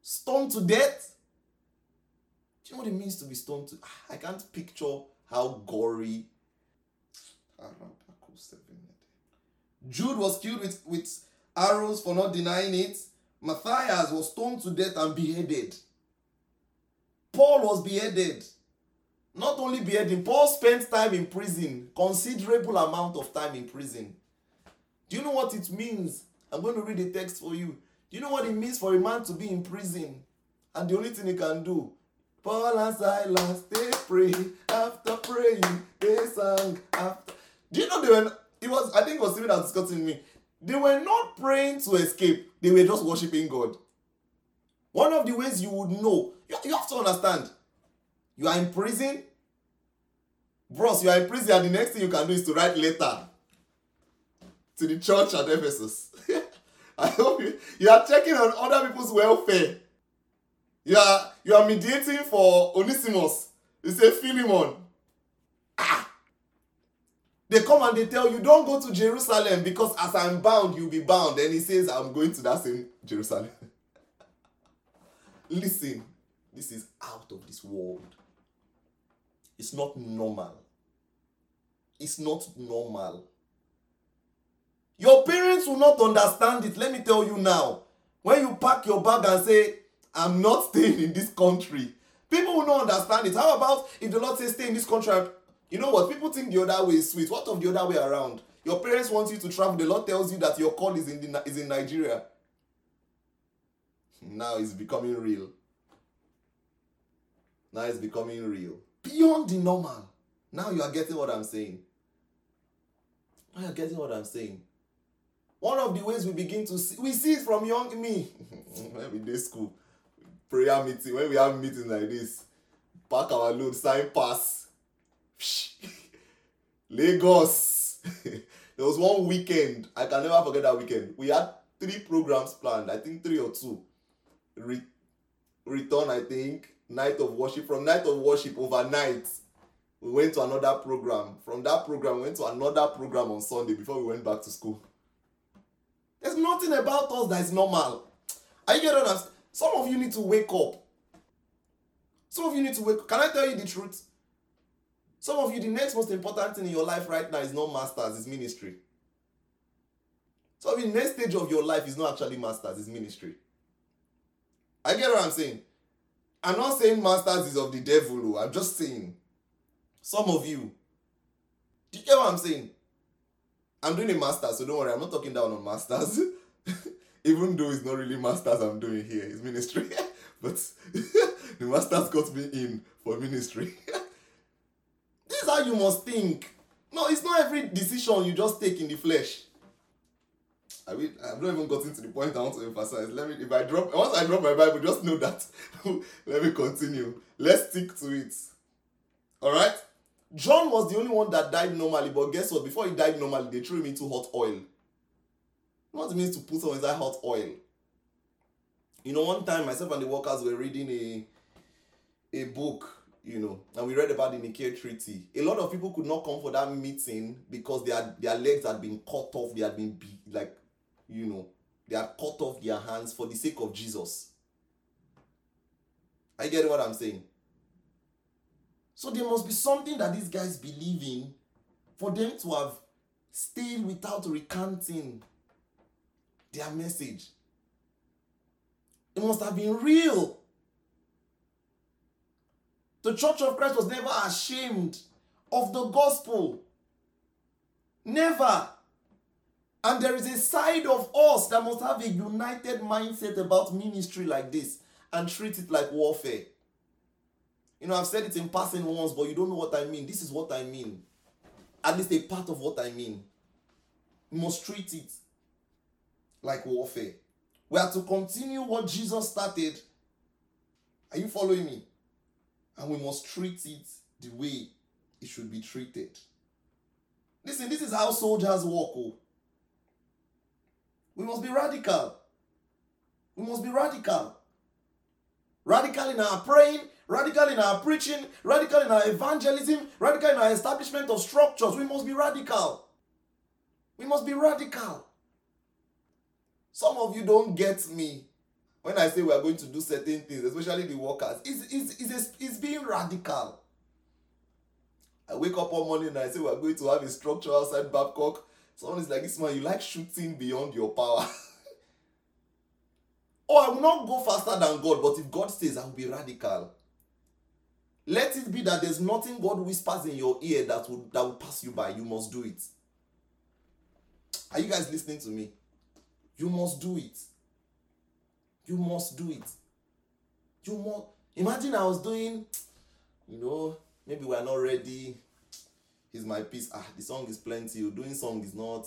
Stoned to death? Do you know what it means to be stoned to? I can't picture how gory. Jude was killed with, with arrows for not denying it. Matthias was stoned to death and beheaded. Paul was beheaded. Not only beheading, Paul spent time in prison, considerable amount of time in prison. Do you know what it means? I'm going to read the text for you. Do you know what it means for a man to be in prison? And the only thing he can do, Paul and Silas, they pray after praying, they sang after. Do you know they were? It was. I think it was Stephen that discussing me. They were not praying to escape. They were just worshiping God. One of the ways you would know, you, you have to understand. You are in prison. Bros, you are in prison, and the next thing you can do is to write letter to the church at Ephesus. I hope you, you are checking on other people's welfare. You are you are mediating for Onesimus. You say Philemon. Ah. They come and they tell you, don't go to Jerusalem because as I'm bound, you'll be bound. And he says, I'm going to that same Jerusalem. Listen, this is out of this world. It's not normal. It's not normal. Your parents will not understand it. Let me tell you now. When you pack your bag and say, I'm not staying in this country, people will not understand it. How about if the Lord says, stay in this country? You know what? People think the other way is sweet. What of the other way around? Your parents want you to travel. The Lord tells you that your call is in, the, is in Nigeria. Now it's becoming real. Now it's becoming real. Beyond the normal. Now you are getting what I'm saying. Now you're getting what I'm saying. One of the ways we begin to see, we see it from young me. when we did school, prayer meeting, when we have meetings like this, pack our load, sign pass. Lagos. there was one weekend, I can never forget that weekend. We had three programs planned, I think three or two. Re- return, I think, night of worship. From night of worship overnight, we went to another program. From that program, we went to another program on Sunday before we went back to school. There's nothing about us that is normal. Are you getting us? Some of you need to wake up. Some of you need to wake up. Can I tell you the truth? Some of you, the next most important thing in your life right now is not masters, it's ministry. So the next stage of your life is not actually masters, it's ministry. I get what I'm saying. I'm not saying masters is of the devil. Oh. I'm just saying some of you. Do you get what I'm saying? I'm doing a master's, so don't worry, I'm not talking down on masters. Even though it's not really masters I'm doing here, it's ministry. but the masters got me in for ministry. this is how you must think. No, it's not every decision you just take in the flesh. I mean, I've not even gotten to the point I want to emphasize. Let me, if I drop, once I drop my Bible, just know that. Let me continue. Let's stick to it. All right. John was the only one that died normally, but guess what? Before he died normally, they threw him into hot oil. What it means to put someone inside hot oil? You know, one time myself and the workers were reading a a book, you know, and we read about the Nicaea Treaty. A lot of people could not come for that meeting because their their legs had been cut off, they had been be, like, you know, they had cut off their hands for the sake of Jesus. I get what I'm saying. So there must be something that these guys believe in for them to have stayed without recanting their message. It must have been real. The Church of Christ was never ashamed of the gospel. Never. And there is a side of us that must have a united mindset about ministry like this and treat it like warfare. You know, I've said it in passing once, but you don't know what I mean. This is what I mean. At least a part of what I mean. We must treat it like warfare. We are to continue what Jesus started. Are you following me? And we must treat it the way it should be treated. Listen, this is how soldiers work. Oh. We must be radical. We must be radical. Radical in our praying, radical in our preaching, radical in our evangelism, radical in our establishment of structures. We must be radical. We must be radical. Some of you don't get me when I say we are going to do certain things, especially the workers. It's, it's, it's, it's being radical. I wake up one morning and I say we are going to have a structure outside Babcock. Someone is like, this man, you like shooting beyond your power. Oh, I will not go faster than God, but if God says I will be radical. Let it be that there's nothing God whispers in your ear that will that will pass you by. You must do it. Are you guys listening to me? You must do it. You must do it. You must imagine I was doing, you know, maybe we're not ready. Here's my piece. Ah, the song is plenty. You're doing song is not,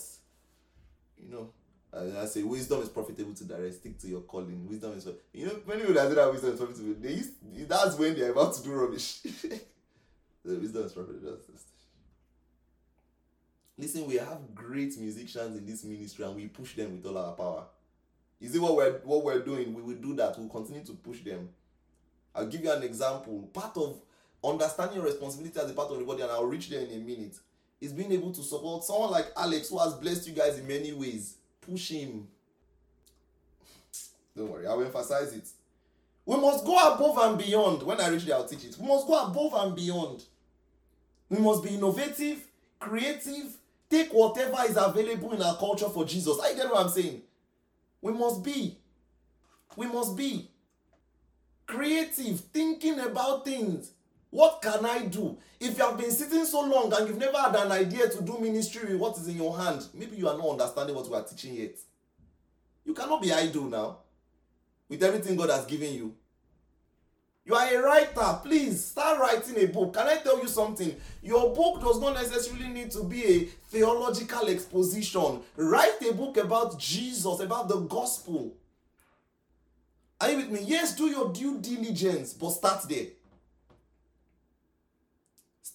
you know. I, I say wisdom is profitable to direct. Stick to your calling. Wisdom is you know many people that say that wisdom is profitable. They used, that's when they're about to do rubbish. the wisdom is profitable. Listen, we have great musicians in this ministry and we push them with all our power. Is it what we're what we're doing? We will do that. We'll continue to push them. I'll give you an example. Part of understanding your responsibility as a part of the body, and I'll reach there in a minute, is being able to support someone like Alex who has blessed you guys in many ways. Push him. Don't worry, I will emphasize it. We must go above and beyond. When I reach there, I'll teach it. We must go above and beyond. We must be innovative, creative, take whatever is available in our culture for Jesus. I get what I'm saying. We must be. We must be creative, thinking about things. What can I do? If you have been sitting so long and you've never had an idea to do ministry with what is in your hand, maybe you are not understanding what we are teaching yet. You cannot be idle now with everything God has given you. You are a writer. Please start writing a book. Can I tell you something? Your book does not necessarily need to be a theological exposition. Write a book about Jesus, about the gospel. Are you with me? Yes, do your due diligence, but start there.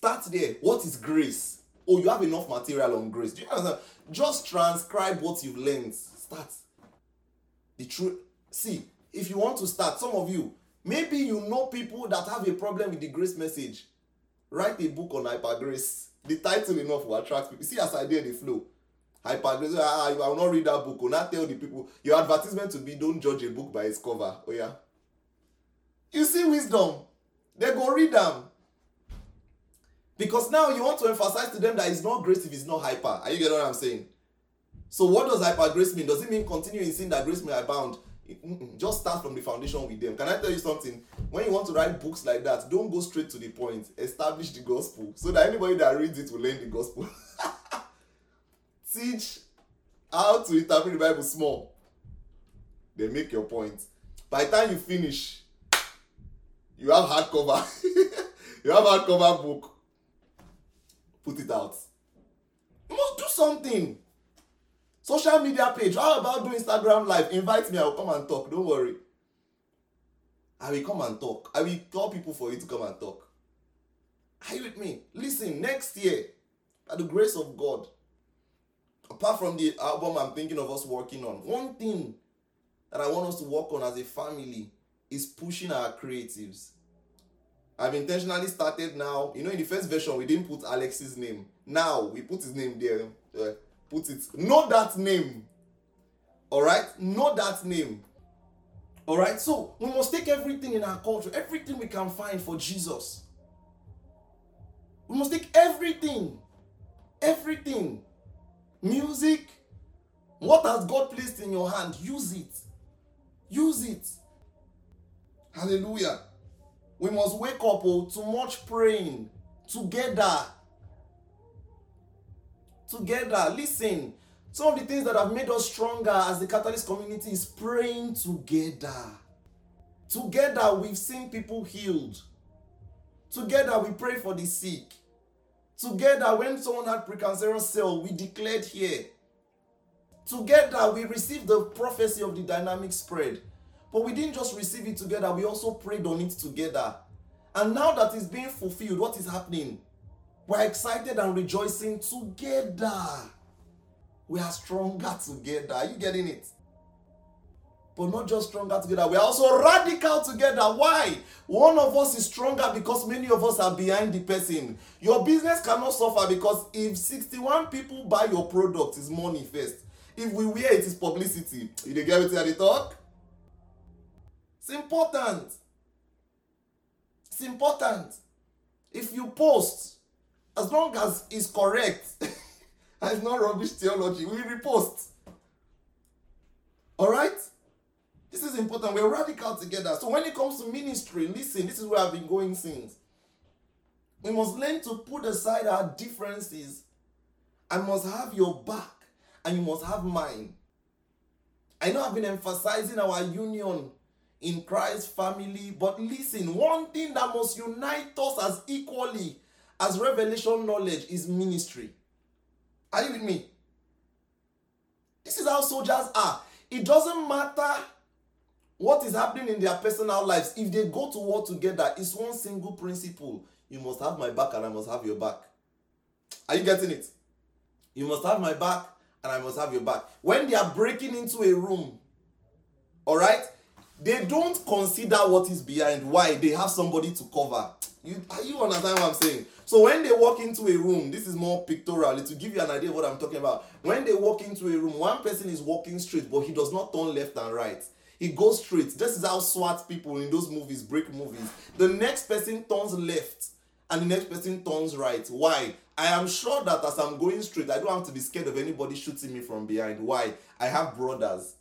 Start there. What is grace? Oh, you have enough material on grace. Do you understand? Just transcribe what you've learned. Start. The truth. See, if you want to start, some of you, Maybe you know people that have a problem with the grace message. Write a book on hyper grace. The title enough will attract people. See as I did the flow. Hyper grace. Ah, I will not read that book. Will not tell the people. Your advertisement to be don't judge a book by its cover. Oh yeah. You see wisdom. They go read them. Because now you want to emphasize to them that it's not grace if it's not hyper. Are you getting what I'm saying? So what does hyper grace mean? Does it mean continue in sin that grace may abound? just start from the foundation with them. Can I tell you something? When you want to write books like that, don't go straight to the point. Establish the gospel so that anybody that reads it will learn the gospel. Teach how to interpret the Bible small. Then make your point. By the time you finish, you have hardcover. you have hardcover book. Put it out. You must do something. Social media page. How about do Instagram live? Invite me, I will come and talk. Don't worry. I will come and talk. I will call people for you to come and talk. Are you with me? Listen, next year, by the grace of God, apart from the album I'm thinking of us working on, one thing that I want us to work on as a family is pushing our creatives. I've intentionally started now. You know, in the first version, we didn't put Alex's name. Now we put his name there. Uh, put it. Know that name. All right? Know that name. All right? So we must take everything in our culture everything we can find for jesus. We must take everything. Everything. Music. What has god placed in your hand? Use it. Use it. Hallelujah we must wake up oh, to much praying together together. Listen, some of the things that have made us stronger as the Catalyst community is praying together. Together, we've seen people healed. Together, we pray for the sick. Together, when someone had precancerous cell, we declared here. Together, we received the prophecy of the dynamic spread. But we didn't just receive it together, we also prayed on it together. And now that it's being fulfilled, what is happening? We're excited and rejoicing together. We are stronger together. Are you getting it? But not just stronger together, we are also radical together. Why? One of us is stronger because many of us are behind the person. Your business cannot suffer because if 61 people buy your product, it's money first. If we wear it, it's publicity. You get it at the talk? It's important. It's important. If you post, as long as it's correct and it's not rubbish theology, we repost. All right? This is important. We're radical together. So when it comes to ministry, listen, this is where I've been going since. We must learn to put aside our differences. I must have your back, and you must have mine. I know I've been emphasizing our union in Christ's family, but listen, one thing that must unite us as equally as revelation knowledge is ministry. Are you with me? This is how soldiers are. It doesn't matter what is happening in their personal lives. If they go to war together, it's one single principle. You must have my back and I must have your back. Are you getting it? You must have my back and I must have your back. When they are breaking into a room, all right, they don't consider what is behind. Why? They have somebody to cover. You, are you understand what I'm saying? So when they walk into a room, this is more pictorial to give you an idea of what I'm talking about. When they walk into a room, one person is walking straight, but he does not turn left and right. He goes straight. This is how SWAT people in those movies break movies. The next person turns left and the next person turns right. Why? I am sure that as I'm going straight, I don't have to be scared of anybody shooting me from behind. Why? I have brothers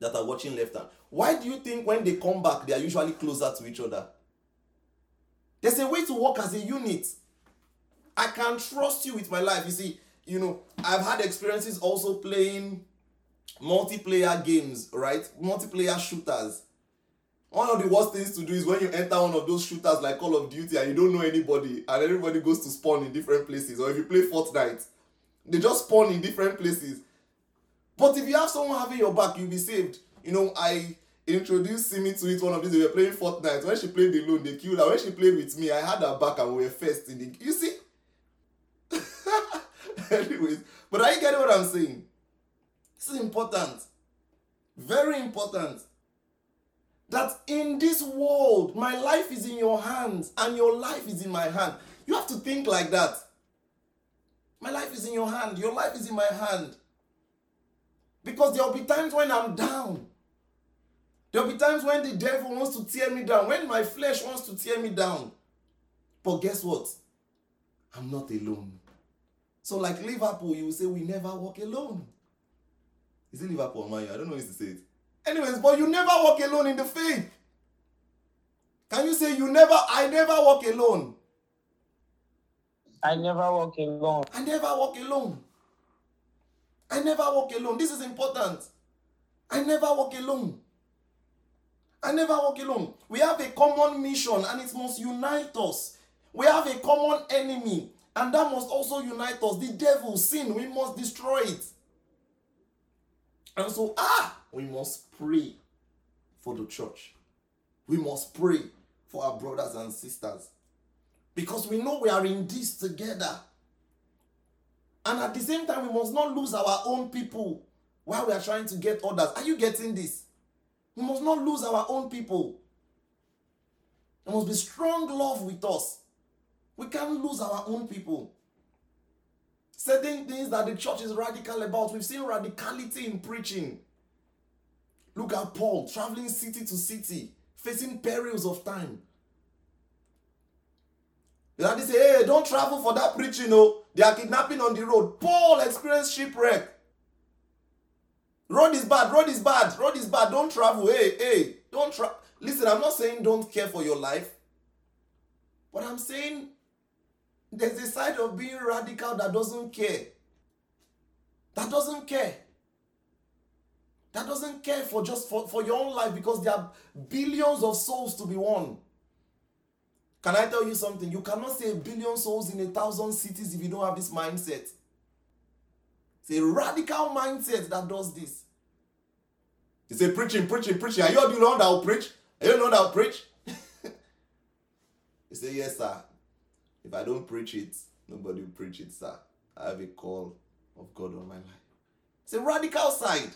that are watching left hand. Why do you think when they come back, they are usually closer to each other? There's a way to work as a unit. I can trust you with my life. You see, you know, I've had experiences also playing multiplayer games, right? Multiplayer shooters. One of the worst things to do is when you enter one of those shooters like Call of Duty and you don't know anybody and everybody goes to spawn in different places. Or if you play Fortnite, they just spawn in different places. But if you have someone having your back, you'll be saved. You know, I introduced Simi to it one of these. They were playing Fortnite. When she played alone, they killed her. When she played with me, I had her back and we were first in the. You see? Anyways, but are you getting what I'm saying? This is important. Very important. That in this world, my life is in your hands and your life is in my hand. You have to think like that. My life is in your hand, your life is in my hand. Because there will be times when I'm down. There will be times when the devil wants to tear me down, when my flesh wants to tear me down. But guess what? I'm not alone. So, like Liverpool, you will say, We never walk alone. Is it Liverpool or Man I don't know how to say it. Anyways, but you never walk alone in the faith. Can you say you never, I never walk alone? I never walk alone. I never walk alone. I never walk alone. This is important. I never walk alone. I never walk alone. We have a common mission and it must unite us. We have a common enemy and that must also unite us. The devil, sin, we must destroy it. And so, ah, we must pray for the church. We must pray for our brothers and sisters. Because we know we are in this together. And at the same time, we must not lose our own people while we are trying to get others. Are you getting this? We must not lose our own people. There must be strong love with us. We can't lose our own people. Certain things that the church is radical about. We've seen radicality in preaching. Look at Paul traveling city to city, facing perils of time. They say, hey, don't travel for that preaching, no. They are kidnapping on the road. Paul experienced shipwreck. Road is bad, road is bad, road is bad. Don't travel. Hey, hey, don't travel. Listen, I'm not saying don't care for your life. But I'm saying there's a side of being radical that doesn't care. That doesn't care. That doesn't care for just for, for your own life because there are billions of souls to be won. Can I tell you something? You cannot say a billion souls in a thousand cities if you don't have this mindset. It's a radical mindset that does this. You say preaching, preaching, preaching. Are you the one that will preach? Are you the one that will preach? you say, yes, sir. If I don't preach it, nobody will preach it, sir. I have a call of God on my life. It's a radical side.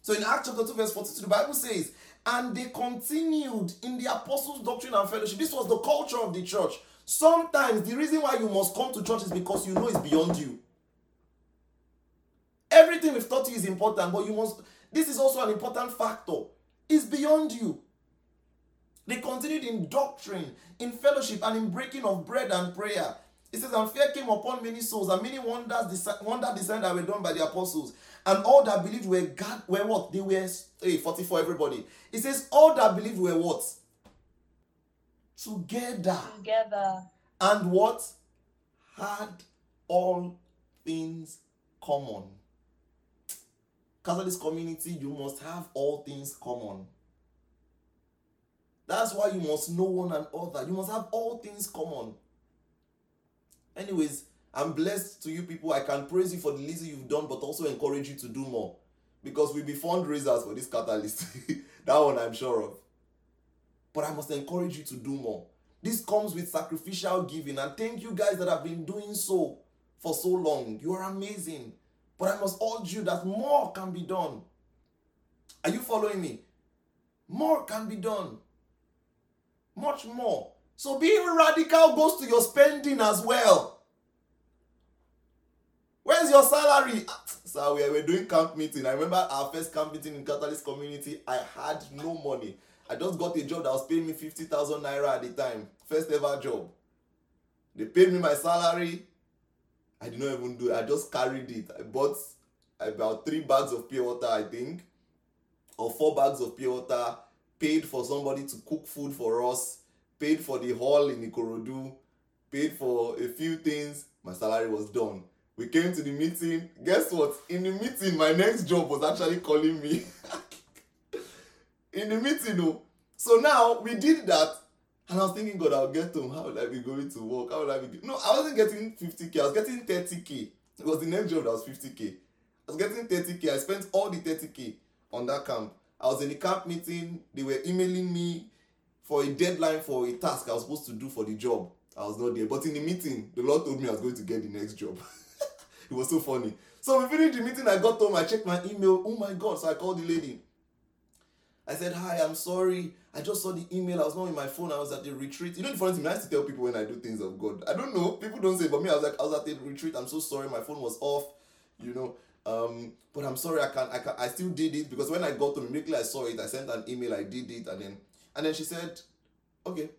So in Acts chapter 2, verse 42, the Bible says, and they continued in the apostles' doctrine and fellowship. This was the culture of the church. Sometimes the reason why you must come to church is because you know it's beyond you. Everything we've taught you is important, but you must. This is also an important factor. It's beyond you. They continued in doctrine, in fellowship, and in breaking of bread and prayer. It says, And fear came upon many souls, and many wonders, wonder designs that were done by the apostles. And all that believed were God, were what? They were hey, 44, everybody. It says, All that believed were what? Together. Together. And what? Had all things common. Catalyst community, you must have all things common. That's why you must know one another. You must have all things common. Anyways, I'm blessed to you people. I can praise you for the little you've done, but also encourage you to do more. Because we'll be fundraisers for this catalyst. that one I'm sure of. But I must encourage you to do more. This comes with sacrificial giving. And thank you guys that have been doing so for so long. You are amazing. But I must urge you that more can be done. Are you following me? More can be done. Much more. So being radical goes to your spending as well. Where's your salary? So we were doing camp meeting. I remember our first camp meeting in Catalyst community. I had no money. I just got a job that was paying me 50,000 naira at the time. First ever job. They paid me my salary. I did not even do it. I just carried it. I bought about three bags of pure water, I think, or four bags of pure water. Paid for somebody to cook food for us. Paid for the hall in Ikorodu. Paid for a few things. My salary was done. We came to the meeting. Guess what? In the meeting, my next job was actually calling me. in the meeting, oh. So now we did that. And I was thinking, God, I'll get home. How would I be going to work? How would I be? No, I wasn't getting 50k. I was getting 30k. It was the next job that was 50k. I was getting 30k. I spent all the 30k on that camp. I was in the camp meeting. They were emailing me for a deadline for a task I was supposed to do for the job. I was not there. But in the meeting, the Lord told me I was going to get the next job. it was so funny. So we finished the meeting. I got home. I checked my email. Oh my God. So I called the lady. I said, Hi, I'm sorry. I just saw the email. I was not on my phone. I was at the retreat. You know the funny thing, I used to tell people when I do things of God. I don't know. People don't say, but me, I was like, I was at the retreat. I'm so sorry. My phone was off. You know. Um, but I'm sorry. I can't. I can't, I still did it because when I got home, immediately I saw it. I sent an email. I did it, and then and then she said, Okay,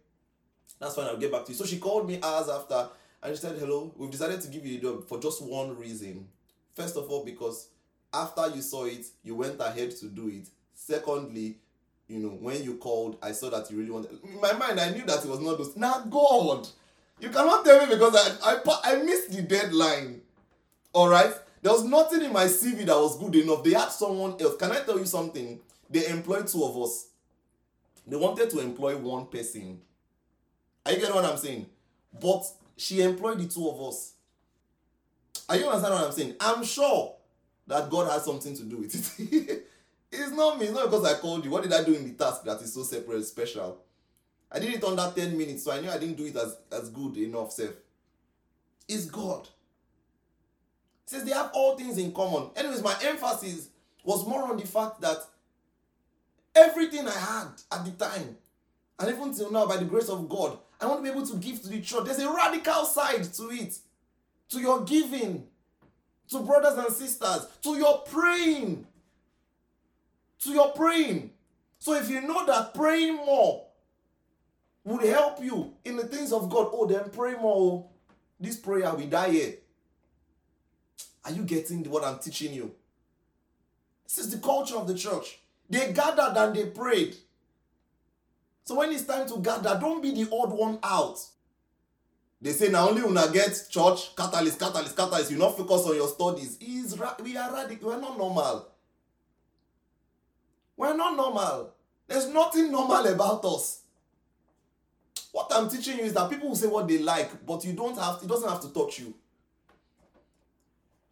that's fine. I'll get back to you. So she called me hours after, and she said, Hello. We've decided to give you the job for just one reason. First of all, because after you saw it, you went ahead to do it. Secondly, you know, when you called, I saw that you really wanted. In my mind, I knew that it was not those. Now, God, you cannot tell me because I, I I missed the deadline. All right, there was nothing in my CV that was good enough. They had someone else. Can I tell you something? They employed two of us. They wanted to employ one person. Are you getting what I'm saying? But she employed the two of us. Are you understand what I'm saying? I'm sure that God has something to do with it. it's not me. It's not because I called you. What did I do in the task that is so separate, special? I did it under 10 minutes, so I knew I didn't do it as, as good enough, self. It's God. It says they have all things in common. Anyways, my emphasis was more on the fact that everything I had at the time, and even till now, by the grace of God, I want to be able to give to the church. There's a radical side to it, to your giving, to brothers and sisters, to your praying, to your praying. So if you know that praying more would help you in the things of God, oh, then pray more. Oh. This prayer will die here. Are you getting what I'm teaching you? This is the culture of the church. They gathered and they prayed. So when it's time to gather, don't be the odd one out. They say now only una get church, catalyst, catalyst, catalyst. You not focus on your studies. Is we are radical. We're not normal. We're not normal. There's nothing normal about us. What I'm teaching you is that people will say what they like, but you don't have. It doesn't have to touch you.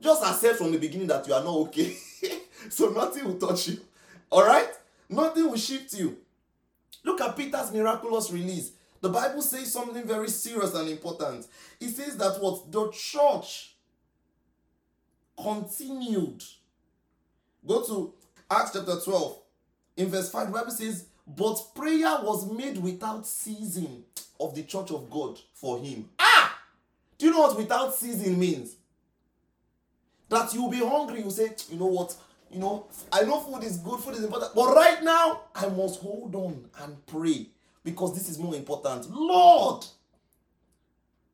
Just accept from the beginning that you are not okay. so nothing will touch you. All right? Nothing will shift you. Look at Peter's miraculous release. The Bible says something very serious and important. It says that what the church continued. Go to Acts chapter 12. In verse 5, the Bible says, But prayer was made without ceasing of the church of God for him. Ah! Do you know what without ceasing means? That you'll be hungry, you say, you know what? You know, I know food is good, food is important, but right now I must hold on and pray because this is more important. Lord,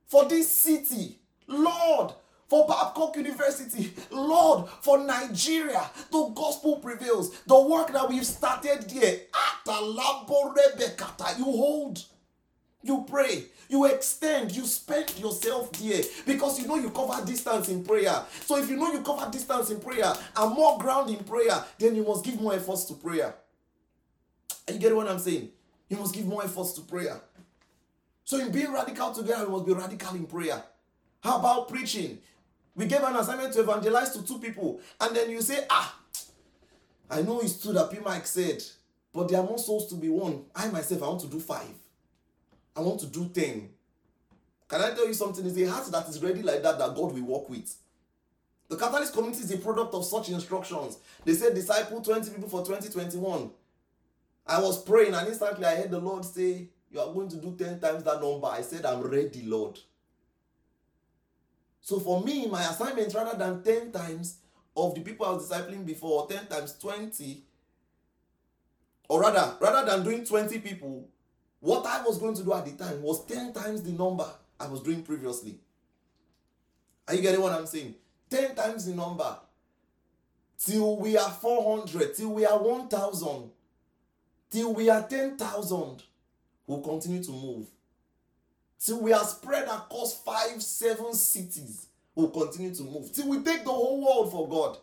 for this city. Lord, for Babcock University, Lord, for Nigeria, the gospel prevails. The work that we've started here, at a laborebecata. you hold, you pray, you extend, you spend yourself there because you know you cover distance in prayer. So if you know you cover distance in prayer and more ground in prayer, then you must give more efforts to prayer. You get what I'm saying? You must give more efforts to prayer. So in being radical together, we must be radical in prayer. How about preaching? We gave an assignment to evangelize to two people, and then you say, Ah, I know it's true that P. Mike said, but there are more souls to be won. I myself, I want to do five. I want to do ten. Can I tell you something? It's a heart that is ready like that that God will work with. The Catalyst community is a product of such instructions. They said disciple 20 people for 2021. I was praying and instantly I heard the Lord say, You are going to do 10 times that number. I said, I'm ready, Lord. So for me, my assignment rather than 10 times of the people I was discipling before, 10 times 20, or rather, rather than doing 20 people, what I was going to do at the time was 10 times the number I was doing previously. Are you getting what I'm saying? 10 times the number. Till we are 400, till we are 1,000, till we are 10,000, we'll continue to move. Till we are spread across five, seven cities, we'll continue to move. Till we take the whole world for God,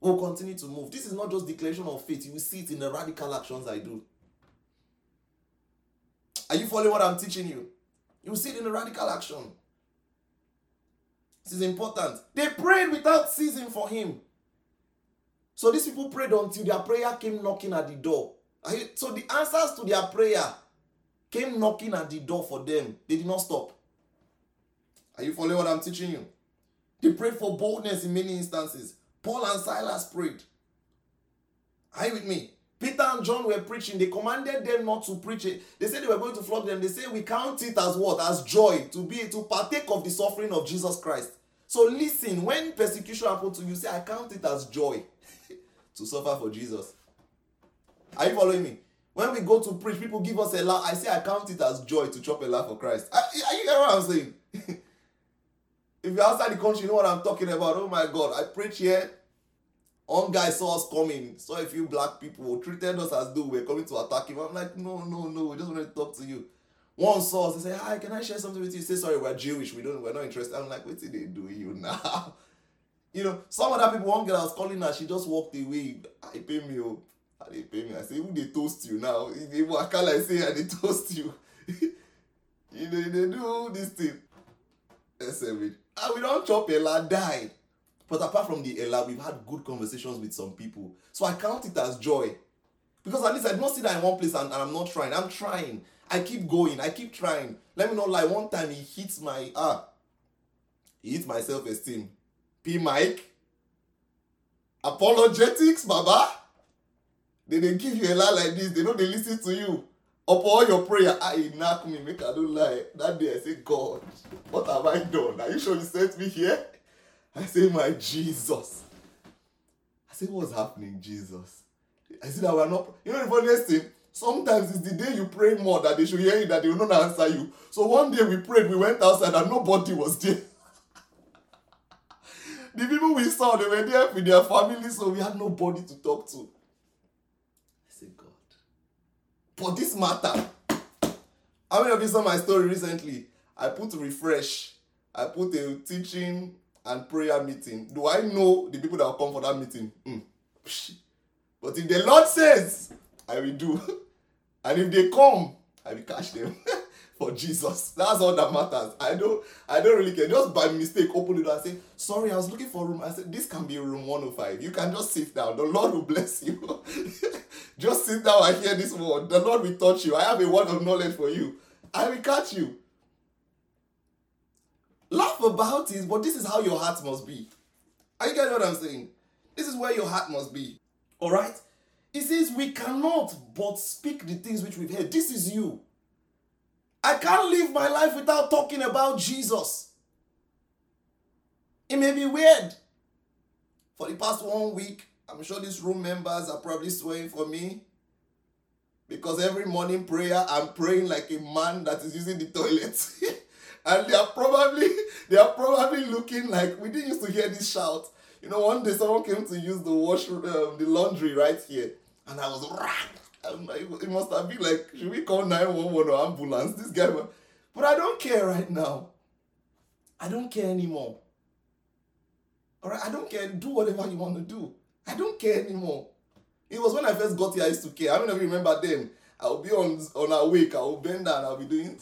we'll continue to move. This is not just declaration of faith. You will see it in the radical actions I do. Are you following what I'm teaching you? You will see it in the radical action. This is important. They prayed without ceasing for him. So these people prayed until their prayer came knocking at the door. So the answers to their prayer came knocking at the door for them. They did not stop. Are you following what I'm teaching you? They prayed for boldness in many instances. Paul and Silas prayed. Are you with me? Peter and John were preaching. They commanded them not to preach it. They said they were going to flog them. They say we count it as what? As joy to be to partake of the suffering of Jesus Christ. So listen, when persecution happens to you, say I count it as joy to suffer for Jesus. Are you following me? When we go to preach, people give us a laugh. I say I count it as joy to chop a laugh for Christ. Are, are you hearing what I'm saying? if you're outside the country, you know what I'm talking about. Oh my God, I preach here. One guy saw us coming, saw a few black people, treated us as though we are coming to attack him. I'm like, no, no, no, we just want to talk to you. One saw us, they say, hi, can I share something with you? Say, sorry, we're Jewish, we don't, we're not interested. I'm like, what did they do you now? you know, some other people, one girl I was calling her, she just walked away. I pay me, oh they pay me. I say, who they toast you now? They work like say and they toast you. you know, they do this thing. It. And we don't chop Ella died. But apart from the Ella, we've had good conversations with some people. So I count it as joy. Because at least I don't sit there in one place and, and I'm not trying. I'm trying. I keep going. I keep trying. Let me not lie. One time he hits my ah, he hits my self-esteem. P Mike. Apologetics, Baba. They they give you a lie like this. They know they listen to you. Upon all your prayer, ah, I knock me, make I don't lie. That day I say, God, what have I done? Are you sure you sent me here? I say, my Jesus. I say, what's happening, Jesus? I see that we're not. You know the funniest thing? Sometimes it's the day you pray more that they should hear you that they will not answer you. So one day we prayed, we went outside and nobody was there. the people we saw, they were there with their family, so we had nobody to talk to. For this matter, how many of you saw my story recently? I put refresh. I put a teaching and prayer meeting. Do I know the people that will come for that meeting? Mm. But if the Lord says, I will do. And if they come, I will catch them. for Jesus. That's all that matters. I don't I don't really care. Just by mistake, open the door and say, sorry, I was looking for a room. I said, this can be room 105. You can just sit down. The Lord will bless you. just sit down and hear this word. The Lord will touch you. I have a word of knowledge for you. I will catch you. Laugh about it, but this is how your heart must be. Are you getting what I'm saying? This is where your heart must be. Alright? He says, We cannot but speak the things which we've heard. This is you. I can't live my life without talking about Jesus. It may be weird. For the past one week, I'm sure these room members are probably swearing for me. Because every morning prayer, I'm praying like a man that is using the toilet. and they are probably they are probably looking like we didn't used to hear this shout. You know, one day someone came to use the wash um, the laundry right here, and I was it must have been like, should we call 911 or ambulance? This guy, but I don't care right now. I don't care anymore. All right, I don't care. Do whatever you want to do. I don't care anymore. It was when I first got here I used to care. I don't you remember then. I'll be on on a wake. I'll bend down. I'll be doing.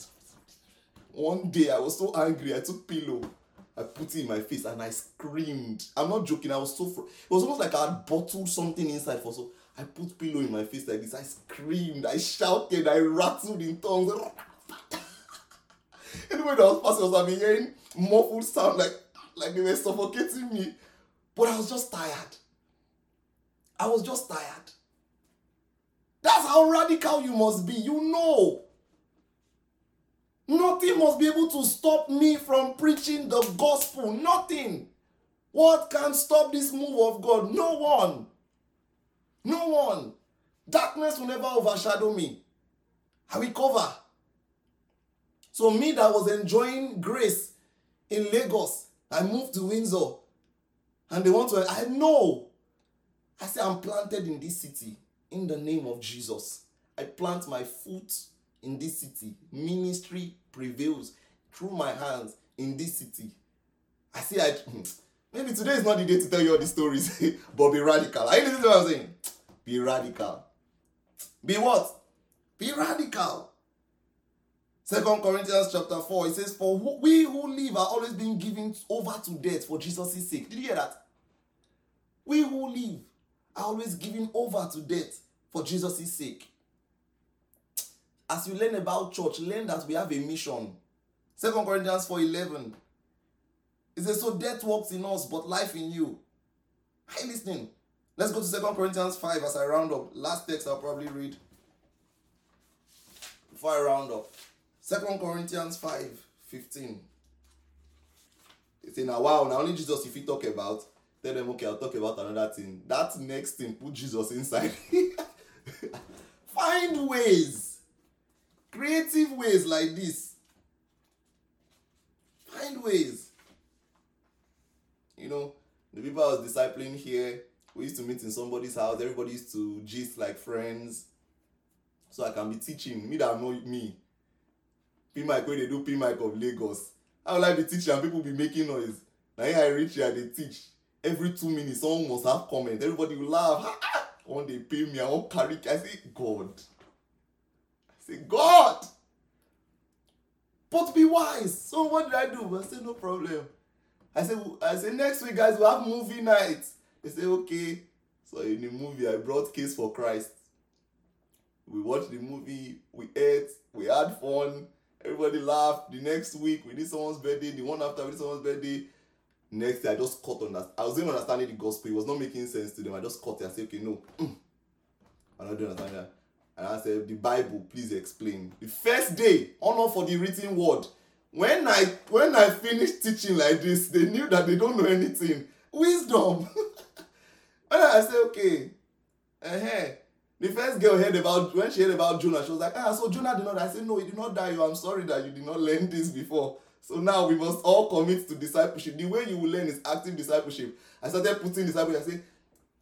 One day I was so angry. I took pillow. I put it in my face and I screamed. I'm not joking. I was so. Fr- it was almost like I had bottled something inside for so. I put pillow in my face like this. I screamed. I shouted. I rattled in tongues. anyway, that was passing, I was hearing muffled sound like like they were suffocating me. But I was just tired. I was just tired. That's how radical you must be. You know. Nothing must be able to stop me from preaching the gospel. Nothing. What can stop this move of God? No one. No one. Darkness will never overshadow me. I will cover. So, me that was enjoying grace in Lagos, I moved to Windsor. And they want to, I know. I say, I'm planted in this city in the name of Jesus. I plant my foot in this city. Ministry prevails through my hands in this city. I see, I hmm. Maybe today is not the day to tell you all these stories, but be radical. Are you listening to what I'm saying? Be radical. Be what? Be radical. Second Corinthians chapter 4, it says, For we who live are always being given over to death for Jesus' sake. Did you hear that? We who live are always given over to death for Jesus' sake. As you learn about church, learn that we have a mission. Second Corinthians 4 11. It says, So death works in us, but life in you. Are you listening? Let's go to Second Corinthians 5 as I round up. Last text I'll probably read before I round up. Second Corinthians 5 15. It's in a while now, only Jesus if you talk about. Tell them, okay, I'll talk about another thing. That next thing, put Jesus inside. Find ways, creative ways like this. Find ways. You know, the people I was discipling here, we used to meet in somebody's house. Everybody used to gist like friends. So I can be teaching. Me that know me. P when they do P Mike of Lagos. I would like be teaching and people be making noise. Now here I reach here, they teach. Every two minutes, someone must have comment. Everybody will laugh. One day pay me, I won't carry. I say, God. I say, God. But be wise. So what did I do? I say, no problem. I say, I say, next week, guys, we'll have movie night. They say, okay. So in the movie, I brought Case for Christ. We watched the movie, we ate, we had fun, everybody laughed. The next week, we did someone's birthday. The one after, we did someone's birthday. Next day, I just cut on that. I was even understanding the gospel. It was not making sense to them. I just cut it. I said, okay, no. I'm not doing that. And I said, the Bible, please explain. The first day, honor for the written word. When I when I finished teaching like this, they knew that they don't know anything. Wisdom. when I said, okay, uh-huh. The first girl heard about when she heard about Jonah, she was like, ah, so Jonah did not. I said, no, he did not die. I'm sorry that you did not learn this before. So now we must all commit to discipleship. The way you will learn is active discipleship. I started putting discipleship. I said,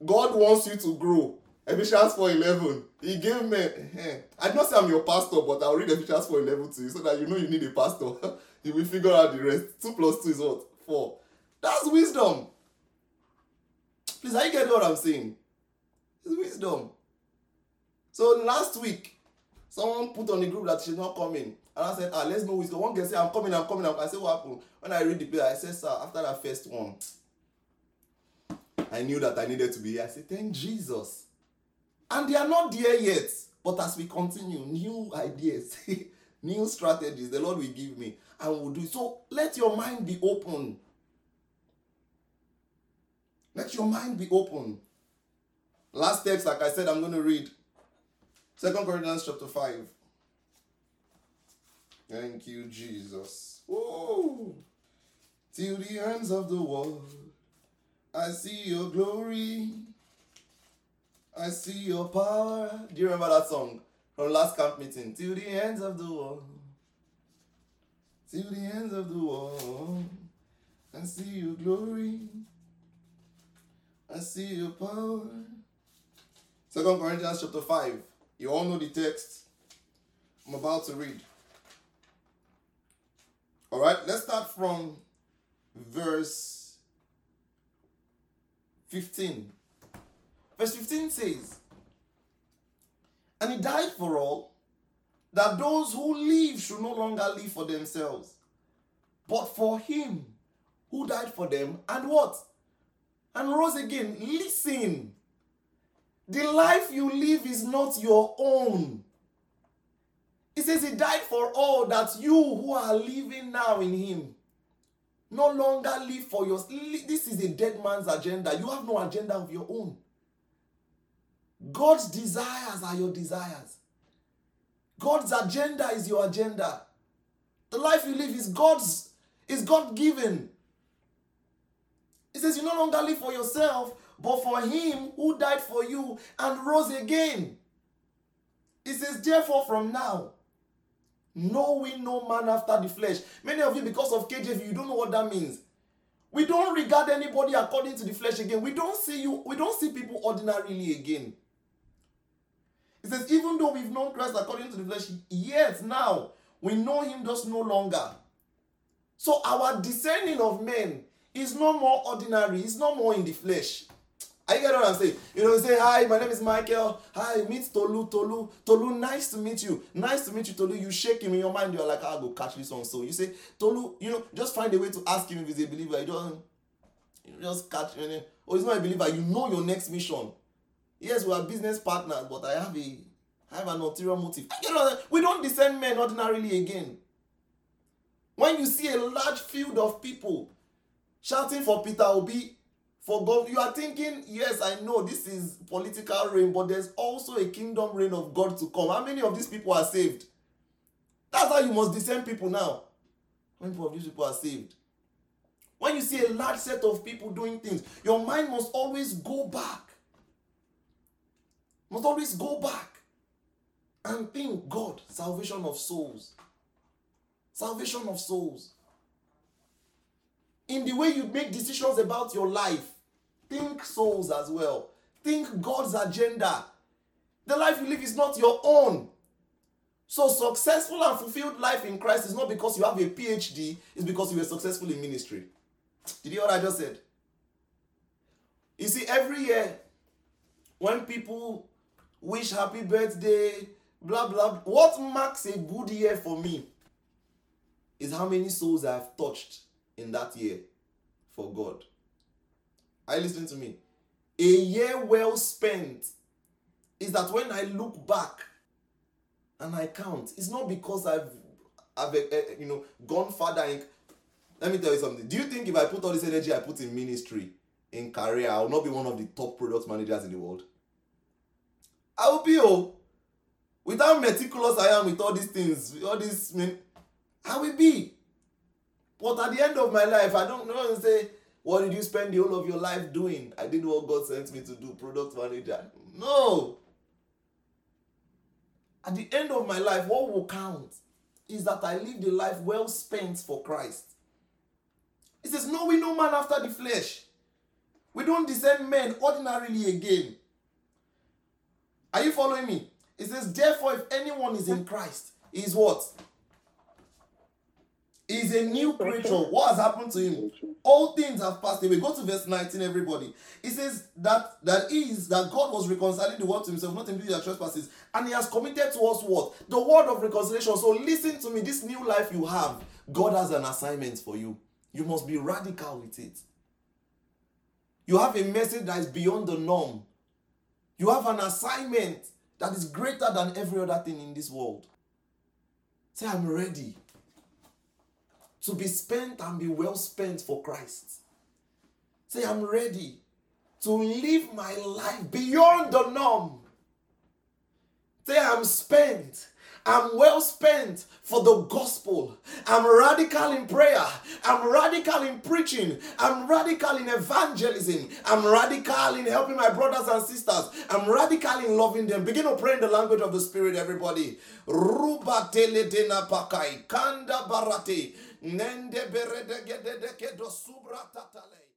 God wants you to grow. Ephesians 4.11. He gave me. Eh, I say I'm your pastor, but I'll read Ephesians 4.11 to you so that you know you need a pastor. you will figure out the rest. 2 plus 2 is what? 4. That's wisdom. Please, are you getting what I'm saying? It's wisdom. So last week, someone put on the group that she's not coming. And I said, ah, let's know wisdom. One girl said, I'm coming, I'm coming. I said, what happened? When I read the prayer, I said, sir, after that first one, I knew that I needed to be here. I said, thank Jesus. And they are not there yet. But as we continue, new ideas, new strategies, the Lord will give me and will do. So let your mind be open. Let your mind be open. Last text, like I said, I'm going to read Second Corinthians chapter 5. Thank you, Jesus. Whoa. Till the ends of the world, I see your glory. I see your power. Do you remember that song from last camp meeting? Till the ends of the world. till the ends of the world I see your glory. I see your power. Second Corinthians chapter 5. You all know the text I'm about to read. All right, let's start from verse 15. Verse 15 says, And he died for all, that those who live should no longer live for themselves, but for him who died for them, and what? And rose again. Listen, the life you live is not your own. He says he died for all that you who are living now in him no longer live for your this is a dead man's agenda you have no agenda of your own god's desires are your desires god's agenda is your agenda the life you live is god's is god given he says you no longer live for yourself but for him who died for you and rose again he says therefore from now knowing no man after the flesh. Many of you, because of KJV, you don't know what that means. We don't regard anybody according to the flesh again. We don't see you, we don't see people ordinarily again. It says, even though we've known Christ according to the flesh, yet now we know him just no longer. So our discerning of men is no more ordinary, it's no more in the flesh. I get what I'm saying? You know, say, hi, my name is Michael. Hi, meet Tolu. Tolu. Tolu, nice to meet you. Nice to meet you, Tolu. You shake him in your mind. You're like, ah, I'll go catch this one. So you say, Tolu, you know, just find a way to ask him if he's a believer. You don't you just catch him. Oh, he's not a believer. You know your next mission. Yes, we are business partners, but I have a I have an ulterior motive. You know, we don't discern men ordinarily again. When you see a large field of people shouting for Peter Obi, for God, you are thinking, yes, I know this is political reign, but there's also a kingdom reign of God to come. How many of these people are saved? That's how you must discern people now. How many of these people are saved? When you see a large set of people doing things, your mind must always go back. Must always go back and think God, salvation of souls. Salvation of souls. In the way you make decisions about your life, Think souls as well. Think God's agenda. The life you live is not your own. So, successful and fulfilled life in Christ is not because you have a PhD, it's because you were successful in ministry. Did you hear what I just said? You see, every year, when people wish happy birthday, blah, blah, what marks a good year for me is how many souls I've touched in that year for God. You listening to me? A year well spent is that when I look back and I count, it's not because I've, I've uh, you know, gone further. In, let me tell you something. Do you think if I put all this energy I put in ministry, in career, I will not be one of the top product managers in the world? I will be, oh. With how meticulous I am with all these things, all these, I will be. But at the end of my life, I don't know and say, what did you spend the whole of your life doing? I did what God sent me to do, product manager. No. At the end of my life, what will count is that I lived a life well spent for Christ. He says, No, we know man after the flesh. We don't discern men ordinarily again. Are you following me? It says, Therefore, if anyone is in Christ, is what? is a new creature. What has happened to him? All things have passed away. Go to verse 19, everybody. It says that that is that God was reconciling the world to himself, not imputing their trespasses, and he has committed to us what? The word of reconciliation. So listen to me, this new life you have, God has an assignment for you. You must be radical with it. You have a message that is beyond the norm. You have an assignment that is greater than every other thing in this world. Say, I'm ready to be spent and be well spent for Christ. Say, I'm ready to live my life beyond the norm. Say, I'm spent I'm well spent for the gospel. I'm radical in prayer. I'm radical in preaching. I'm radical in evangelism. I'm radical in helping my brothers and sisters. I'm radical in loving them. Begin to pray in the language of the Spirit, everybody. Ruba pakai kanda barate nende berede subra tatale.